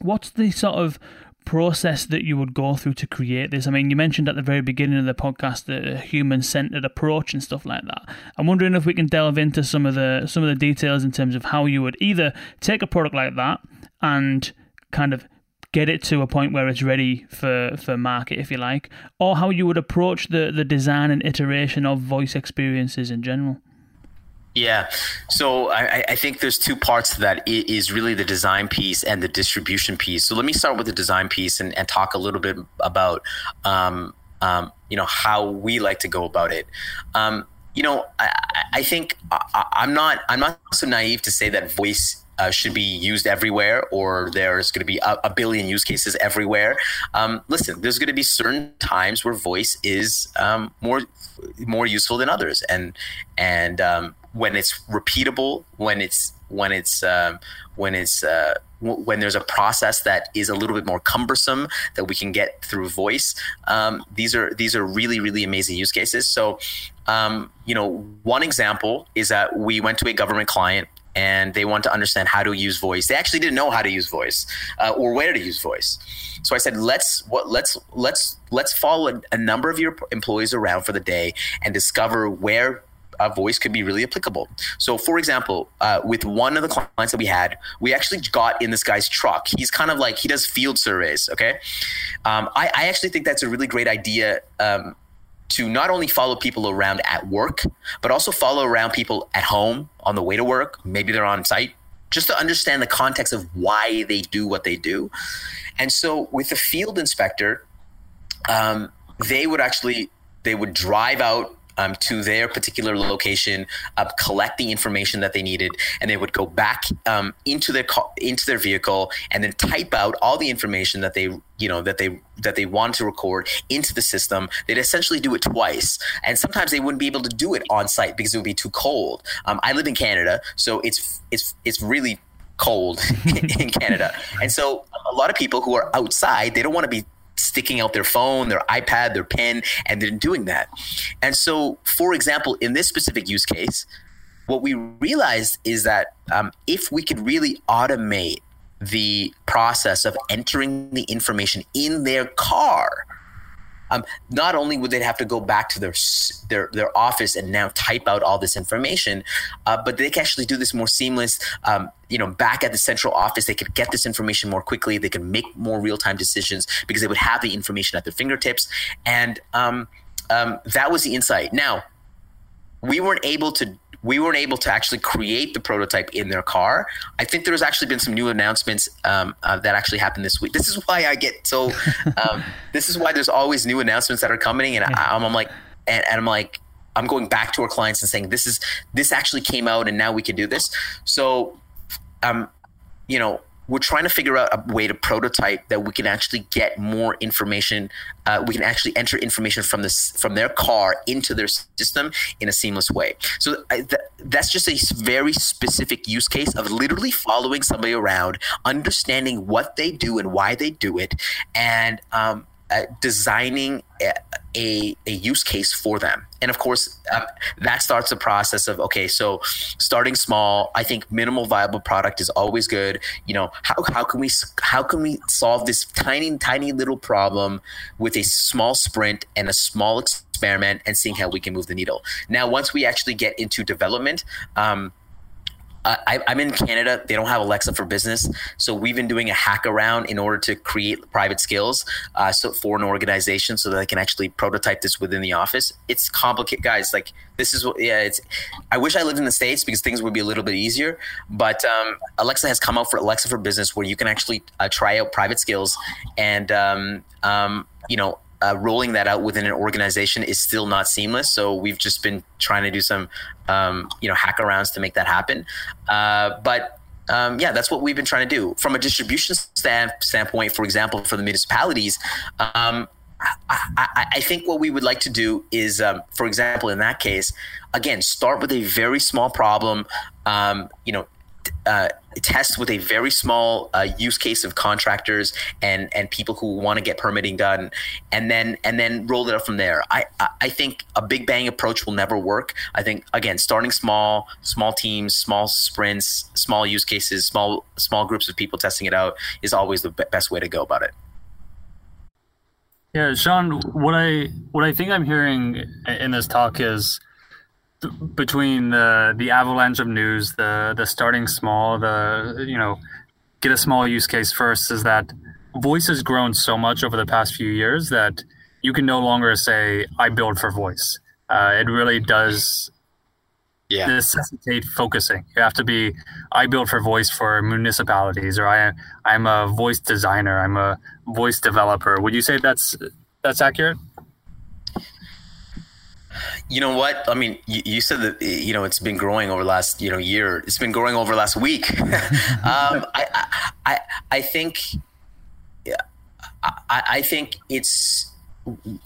What's the sort of process that you would go through to create this? I mean, you mentioned at the very beginning of the podcast the human centered approach and stuff like that. I'm wondering if we can delve into some of the some of the details in terms of how you would either take a product like that and kind of get it to a point where it's ready for, for market, if you like, or how you would approach the, the design and iteration of voice experiences in general. Yeah. So I, I, think there's two parts to that. It is really the design piece and the distribution piece. So let me start with the design piece and, and talk a little bit about, um, um, you know, how we like to go about it. Um, you know, I, I think I, am not I'm not so naive to say that voice uh, should be used everywhere or there's going to be a, a, billion use cases everywhere. Um, listen, there's going to be certain times where voice is um, more more useful than others, and and um, when it's repeatable, when it's when it's um, when it's uh, w- when there's a process that is a little bit more cumbersome that we can get through voice. Um, these are these are really really amazing use cases. So, um, you know, one example is that we went to a government client and they want to understand how to use voice. They actually didn't know how to use voice uh, or where to use voice. So I said, let's what let's let's let's follow a, a number of your employees around for the day and discover where a voice could be really applicable. So, for example, uh, with one of the clients that we had, we actually got in this guy's truck. He's kind of like he does field surveys. Okay, um, I, I, actually think that's a really great idea. Um, to not only follow people around at work, but also follow around people at home on the way to work. Maybe they're on site, just to understand the context of why they do what they do. And so, with the field inspector, um, they would actually they would drive out um, to their particular location, uh, collect the information that they needed, and they would go back um, into their car, into their vehicle, and then type out all the information that they you know that they that they want to record into the system. They'd essentially do it twice, and sometimes they wouldn't be able to do it on site because it would be too cold. Um, I live in Canada, so it's it's it's really cold <laughs> in Canada, and so a lot of people who are outside they don't want to be sticking out their phone, their iPad, their pen, and then doing that. And so, for example, in this specific use case, what we realized is that um, if we could really automate the process of entering the information in their car um, not only would they have to go back to their their their office and now type out all this information, uh, but they can actually do this more seamless. Um, you know, back at the central office, they could get this information more quickly. They could make more real time decisions because they would have the information at their fingertips, and um, um that was the insight. Now, we weren't able to we weren't able to actually create the prototype in their car. I think there's actually been some new announcements um, uh, that actually happened this week. This is why I get so. <laughs> Um, this is why there's always new announcements that are coming, and I, am like, and, and I'm like, I'm going back to our clients and saying this is this actually came out, and now we can do this. So, um, you know, we're trying to figure out a way to prototype that we can actually get more information. Uh, we can actually enter information from this from their car into their system in a seamless way. So uh, th- that's just a very specific use case of literally following somebody around, understanding what they do and why they do it, and um, uh, designing a, a, a, use case for them. And of course, uh, that starts the process of okay, so starting small. I think minimal viable product is always good. You know, how, how can we how can we solve this tiny tiny little problem with a small sprint and a small experiment and seeing how we can move the needle. Now, once we actually get into development. Um, I, am in Canada. They don't have Alexa for business, so we've been doing a hack around in order to create private skills, uh, so for an organization, so that they can actually prototype this within the office. It's complicated, guys. Like this is what, yeah. It's. I wish I lived in the states because things would be a little bit easier. But um, Alexa has come out for Alexa for Business, where you can actually uh, try out private skills, and um, um, you know uh, rolling that out within an organization is still not seamless. So we've just been trying to do some, um, you know, hack arounds to make that happen. Uh, but um, yeah, that's what we've been trying to do. From a distribution stand, standpoint, for example, for the municipalities, um, I, I, I, think what we would like to do is, um, for example, in that case, again, start with a very small problem. Um, you know, uh, test with a very small uh, use case of contractors and and people who want to get permitting done, and then and then roll it up from there. I I think a big bang approach will never work. I think again, starting small, small teams, small sprints, small use cases, small small groups of people testing it out is always the best way to go about it. Yeah, Sean, what I what I think I'm hearing in this talk is between the the avalanche of news, the the starting small, the you know, get a small use case first is that voice has grown so much over the past few years that you can no longer say I build for voice. Uh, it really does yeah. necessitate focusing. You have to be I build for voice for municipalities, or I I'm a voice designer. I'm a voice developer. Would you say that's that's accurate? You know what? I mean, you, you, said that you know it's been growing over the last you know year. It's been growing over last week. <laughs> um, I, I I think yeah, I, I think it's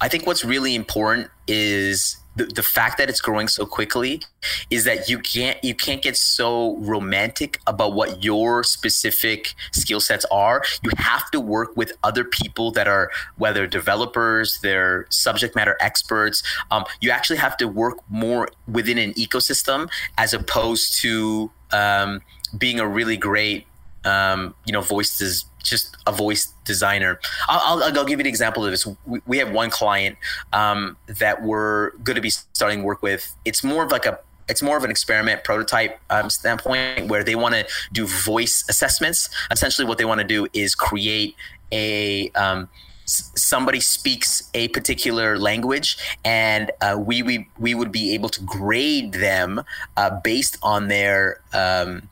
I think what's really important is the, the fact that it's growing so quickly is that you can't you can't get so romantic about what your specific skill sets are. You have to work with other people that are whether developers they're subject matter experts. Um, you actually have to work more within an ecosystem as opposed to um, being a really great um, you know voices just a voice designer. I'll, I'll, I'll, give you an example of this. We, we have one client um, that we're going to be starting work with. It's more of like a it's more of an experiment prototype um, standpoint where they want to do voice assessments. Essentially, what they want to do is create a um, somebody speaks a particular language and uh, we, we we would be able to grade them uh, based on their um,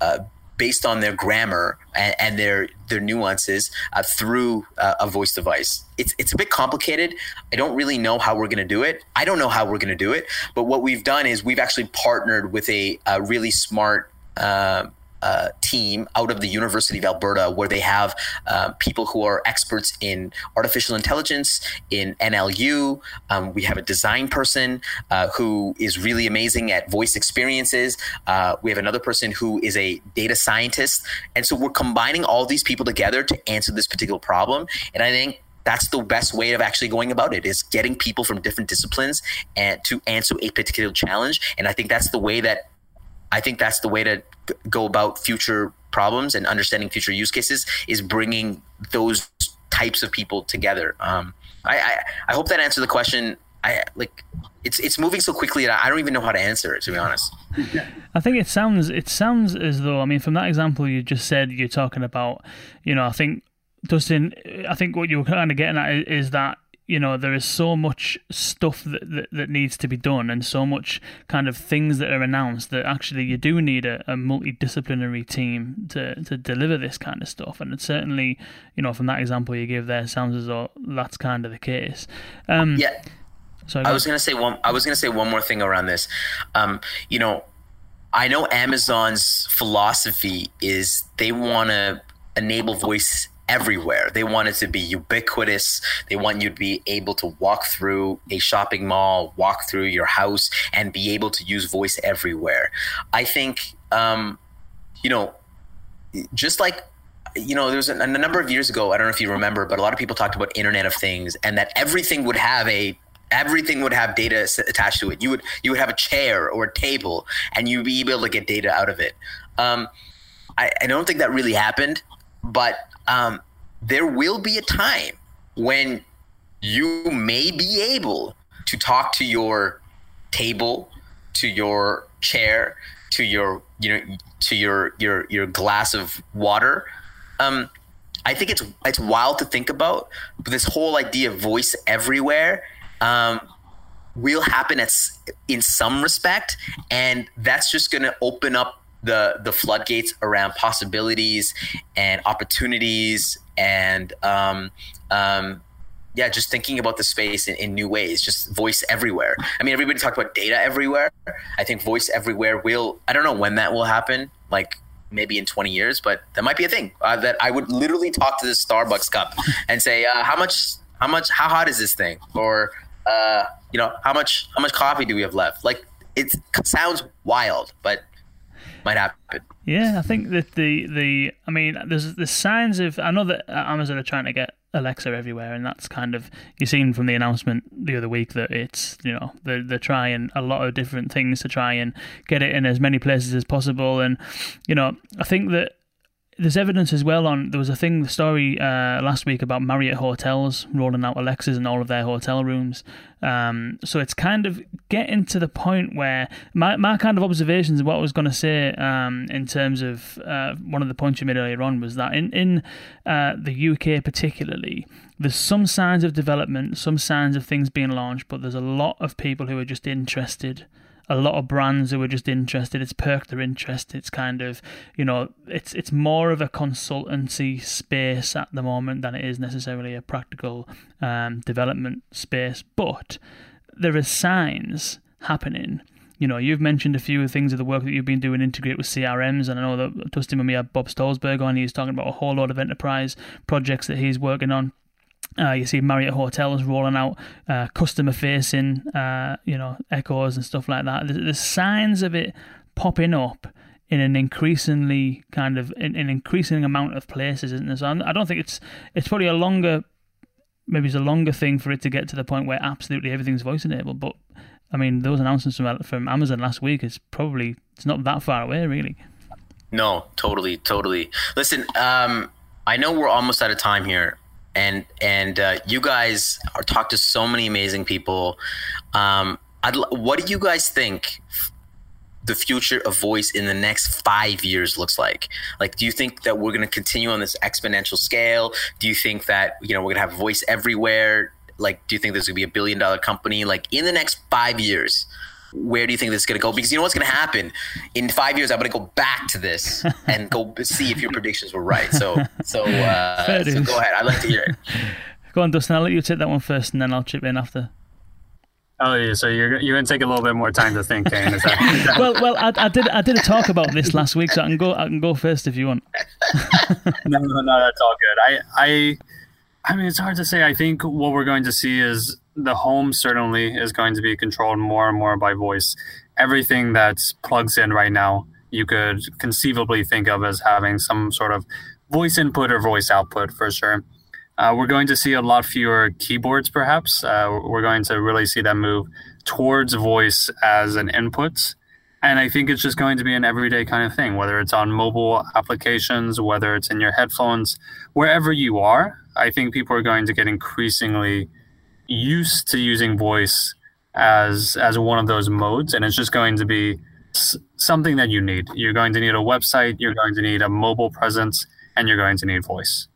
uh, based on their grammar and, and their their nuances uh, through uh, a voice device. It's it's a bit complicated. I don't really know how we're going to do it. I don't know how we're going to do it. But what we've done is we've actually partnered with a, a really smart. Uh, uh, team out of the University of Alberta, where they have uh, people who are experts in artificial intelligence, in NLU. Um, we have a design person uh, who is really amazing at voice experiences. Uh, we have another person who is a data scientist. And so we're combining all these people together to answer this particular problem. And I think that's the best way of actually going about it is getting people from different disciplines and to answer a particular challenge and i think that's the way that I think that's the way to go about future problems and understanding future use cases is bringing those types of people together. Um, I, I, I hope that answered the question. I like it's it's moving so quickly that I don't even know how to answer it to be honest. <laughs> I think it sounds it sounds as though I mean from that example you just said you're talking about you know I think Dustin I think what you were kind of getting at is that you know there is so much stuff that, that, that, needs to be done and so much kind of things that are announced that actually you do need a, a multidisciplinary team to, to deliver this kind of stuff and it certainly you know from that example you gave there sounds as though that's kind of the case um, yeah so I was gonna say one. I was gonna say one more thing around this. Um, you know, I know Amazon's philosophy is they want to enable voice everywhere. They want it to be ubiquitous. They want you to be able to walk through a shopping mall, walk through your house, and be able to use voice everywhere. I think, um, you know, just like you know, there was a, a, number of years ago. I don't know if you remember, but a lot of people talked about Internet of Things, and that everything would have a everything would have data attached to it. You would you would have a chair or a table, and you'd be able to get data out of it. Um, I, I don't think that really happened, but um, there will be a time when you may be able to talk to your table, to your chair, to your you know to your your your glass of water. Um, I think it's it's wild to think about, but this whole idea of voice everywhere um, will happen at, in some respect, and that's just going to open up the the floodgates around possibilities and opportunities and um, um, yeah, just thinking about the space in, in, new ways, just voice everywhere. I mean, everybody talked about data everywhere. I think voice everywhere will. I don't know when that will happen. Like maybe in 20 years, but that might be a thing. Uh, that I would literally talk to this Starbucks cup and say, uh, "How much? How much? How hot is this thing?" Or uh, you know, how much? How much coffee do we have left? Like it sounds wild, but might happen. Yeah, I think that the the I mean, there's the signs of I know that uh, Amazon are trying to get Alexa everywhere, and that's kind of you've seen from the announcement the other week that it's you know they're they're trying a lot of different things to try and get it in as many places as possible, and you know I think that there's evidence as well on there was a thing the story uh, last week about Marriott hotels rolling out Alexas in all of their hotel rooms. Um, so it's kind of getting to the point where my, my kind of observations of what I was going to say um, in terms of uh, one of the points you made earlier on was that in in uh, the UK particularly there's some signs of development, some signs of things being launched, but there's a lot of people who are just interested a lot of brands who are just interested. It's perked their interest. It's kind of, you know, it's it's more of a consultancy space at the moment than it is necessarily a practical um, development space. But there are signs happening. You know, you've mentioned a few of things of the work that you've been doing integrate with CRMs, and I know that Dustin when we had Bob Stolzberg on, he's talking about a whole lot of enterprise projects that he's working on. Uh, you see Marriott hotels rolling out uh, customer facing, uh, you know, echoes and stuff like that. There's, there's, signs of it popping up in an increasingly kind of in an increasing amount of places, isn't there? So I don't think it's it's probably a longer, maybe it's a longer thing for it to get to the point where absolutely everything's voice enabled. But I mean, those announcements from from Amazon last week is probably it's not that far away, really. No, totally, totally. Listen, um, I know we're almost out of time here and and uh, you guys are talk to so many amazing people. Um, I'd, what do you guys think the future of voice in the next five years looks like? Like, do you think that we're going to continue on this exponential scale? Do you think that you know we're going to have voice everywhere? Like, do you think there's going to be a billion dollar company? Like, in the next five years, where do you think this is going to go? Because you know what's going to happen in five years. I'm going to go back to this <laughs> and go see if your predictions were right. So, so, <laughs> uh, so go ahead. I'd like to hear it. <laughs> Go on, Dustin. I'll let you take that one first, and then I'll chip in after. Oh yeah, so you're you're gonna take a little bit more time to think, Kane. Is that, well, well, I, I, did I did a talk about this last week, so I can go I can go first if you want. no, no, no, that's all good. I I I mean, it's hard to say. I think what we're going to see is the home certainly is going to be controlled more and more by voice. Everything that plugs in right now, you could conceivably think of as having some sort of voice input or voice output for sure. Uh, we're going to see a lot fewer keyboards, perhaps. Uh, we're going to really see them move towards voice as an input. And I think it's just going to be an everyday kind of thing, whether it's on mobile applications, whether it's in your headphones, wherever you are. I think people are going to get increasingly used to using voice as as one of those modes, and it's just going to be something that you need. You're going to need a website, you're going to need a mobile presence, and you're going to need voice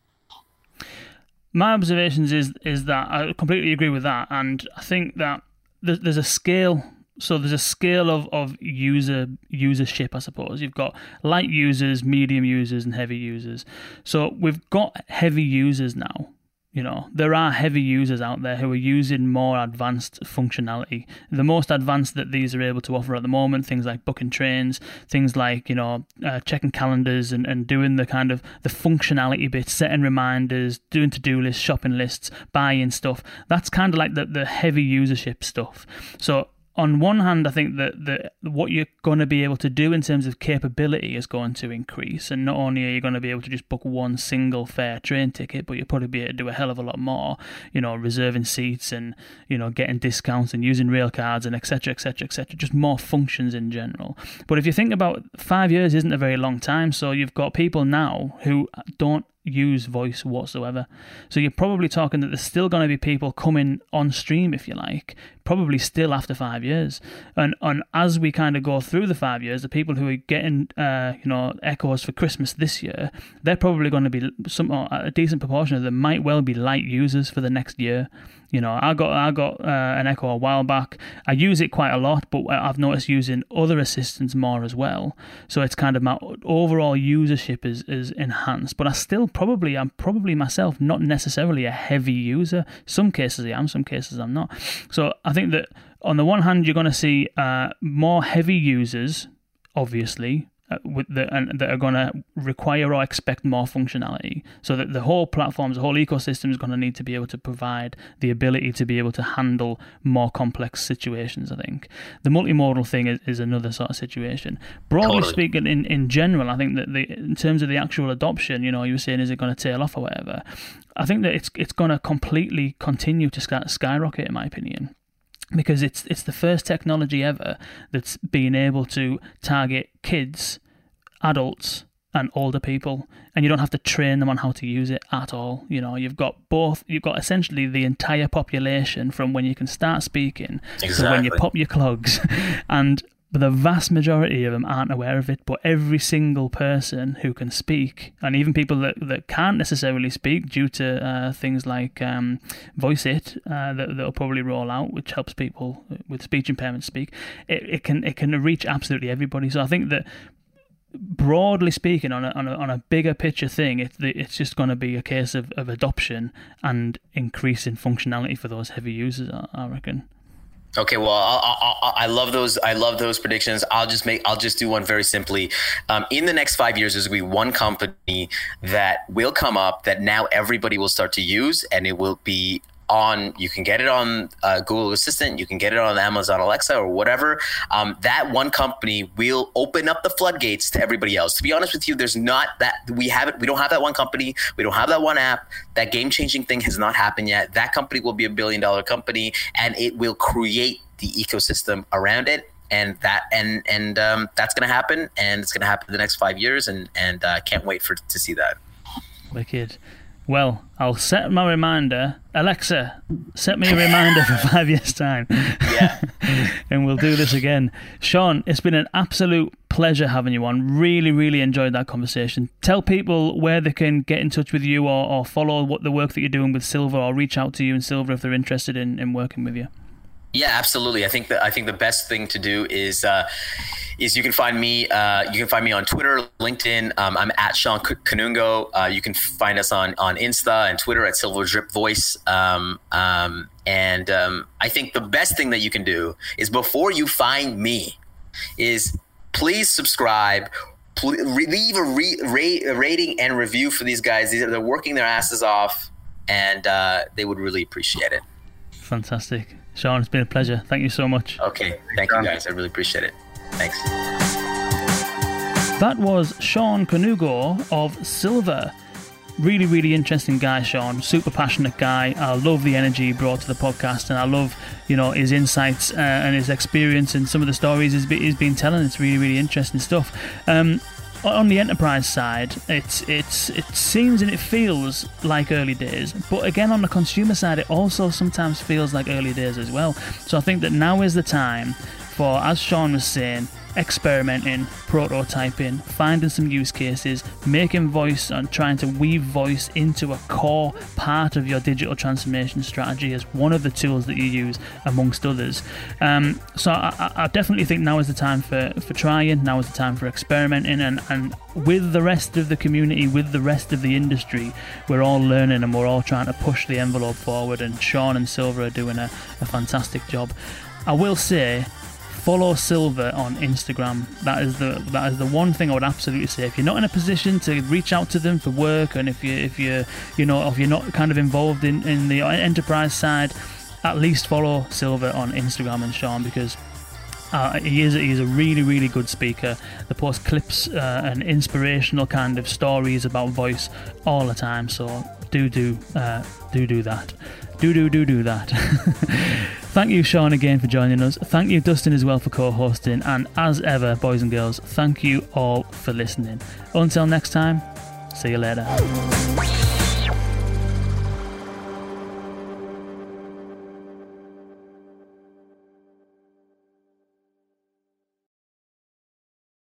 my observations is is that I completely agree with that, and I think that there's a scale. So there's a scale of, of user usership, I suppose. You've got light users, medium users, and heavy users. So we've got heavy users now you know, there are heavy users out there who are using more advanced functionality. The most advanced that these are able to offer at the moment, things like booking trains, things like, you know, uh, checking calendars and, and doing the kind of the functionality bits, setting reminders, doing to-do lists, shopping lists, buying stuff. That's kind of like the, the heavy usership stuff. So on one hand, I think that the, what you're going to be able to do in terms of capability is going to increase. And not only are you going to be able to just book one single fare train ticket, but you'll probably be able to do a hell of a lot more, you know, reserving seats and, you know, getting discounts and using rail cards and etc. etc. etc. just more functions in general. But if you think about five years isn't a very long time. So you've got people now who don't use voice whatsoever. So you're probably talking that there's still going to be people coming on stream, if you like, probably still after five years. And and as we kind of go through the five years, the people who are getting uh, you know echoes for Christmas this year, they're probably going to be some a decent proportion of them might well be light users for the next year. You know, I got I got uh, an Echo a while back. I use it quite a lot, but I've noticed using other assistants more as well. So it's kind of my overall usership is is enhanced. But I still probably I'm probably myself not necessarily a heavy user. Some cases I am, some cases I'm not. So I think that on the one hand you're going to see uh, more heavy users, obviously, uh, with the, and that are going to require or expect more functionality. So that the whole platform, the whole ecosystem is going to need to be able to provide the ability to be able to handle more complex situations. I think the multimodal thing is, is another sort of situation. Broadly totally. speaking, in, in general, I think that the in terms of the actual adoption, you know, you were saying is it going to tail off or whatever. I think that it's it's going to completely continue to skyrocket, in my opinion because it's it's the first technology ever that's been able to target kids, adults, and older people, and you don't have to train them on how to use it at all. You know, you've got both. You've got essentially the entire population from when you can start speaking exactly. to when you pop your clogs, <laughs> and the vast majority of them aren't aware of it. But every single person who can speak, and even people that, that can't necessarily speak due to uh, things like um, Voiceitt uh, that that'll probably roll out, which helps people with speech impairment speak, it, it can it can reach absolutely everybody. So I think that broadly speaking, on a, on a, on a bigger picture thing, it, it's just going to be a case of, of adoption and increasing functionality for those heavy users. I, I reckon. Okay, well, I, I, I, love those. I love those predictions. I'll just make. I'll just do one very simply. Um, in the next five years, there's going to be one company that will come up that now everybody will start to use, and it will be on you can get it on uh, google assistant you can get it on amazon alexa or whatever. Um, that one company will open up the floodgates to everybody else. To be honest with you there's not that we haven't we don't have that one company. We don't have that one app. That game changing thing has not happened yet. That company will be a billion dollar company and it will create the ecosystem around it. And that and and um, that's going to happen and it's going to happen in the next five years and and uh, can't wait for to see that. Wicked well, I'll set my reminder. Alexa, set me a reminder for five years' time. Yeah. <laughs> and we'll do this again. Sean, it's been an absolute pleasure having you on. Really, really enjoyed that conversation. Tell people where they can get in touch with you or, or follow what the work that you're doing with Silver or reach out to you in Silver if they're interested in, in working with you. Yeah, absolutely. I think that I think the best thing to do is uh, is you can find me uh, you can find me on Twitter, LinkedIn. Um, I'm at Sean Kanungo. Uh, you can find us on on Insta and Twitter at Silver Drip Voice. Um, um, and um, I think the best thing that you can do is before you find me, is please subscribe. Please leave a, re- rate, a rating and review for these guys. They're working their asses off, and uh, they would really appreciate it. Fantastic. Sean, it's been a pleasure. Thank you so much. Okay. Thank you, guys. I really appreciate it. Thanks. That was Sean Kanungo of Silver. Really, really interesting guy, Sean. Super passionate guy. I love the energy he brought to the podcast, and I love, you know, his insights uh, and his experience and some of the stories he's, he's been telling. It's really, really interesting stuff. Um, on the enterprise side, it's it's it seems and it feels like early days, but again on the consumer side, it also sometimes feels like early days as well. So I think that now is the time for, as Sean was saying, experimenting, prototyping, finding some use cases, making voice and trying to weave voice into a core part of your digital transformation strategy as one of the tools that you use amongst others. Um, so I, I, definitely think now is the time for, for trying, now is the time for experimenting and, and with the rest of the community, with the rest of the industry, we're all learning and we're all trying to push the envelope forward and Sean and Silver are doing a, a fantastic job. I will say follow Silver on Instagram. That is the that is the one thing I would absolutely say. If you're not in a position to reach out to them for work, and if you if you you know if you're not kind of involved in in the enterprise side, at least follow Silver on Instagram and Sean because. Uh, he is he's a really really good speaker. The post clips uh, and inspirational kind of stories about voice all the time. So do do uh, do do that do do do do that. <laughs> thank you, Sean, again for joining us. Thank you, Dustin, as well for co-hosting. And as ever, boys and girls, thank you all for listening. Until next time, see you later.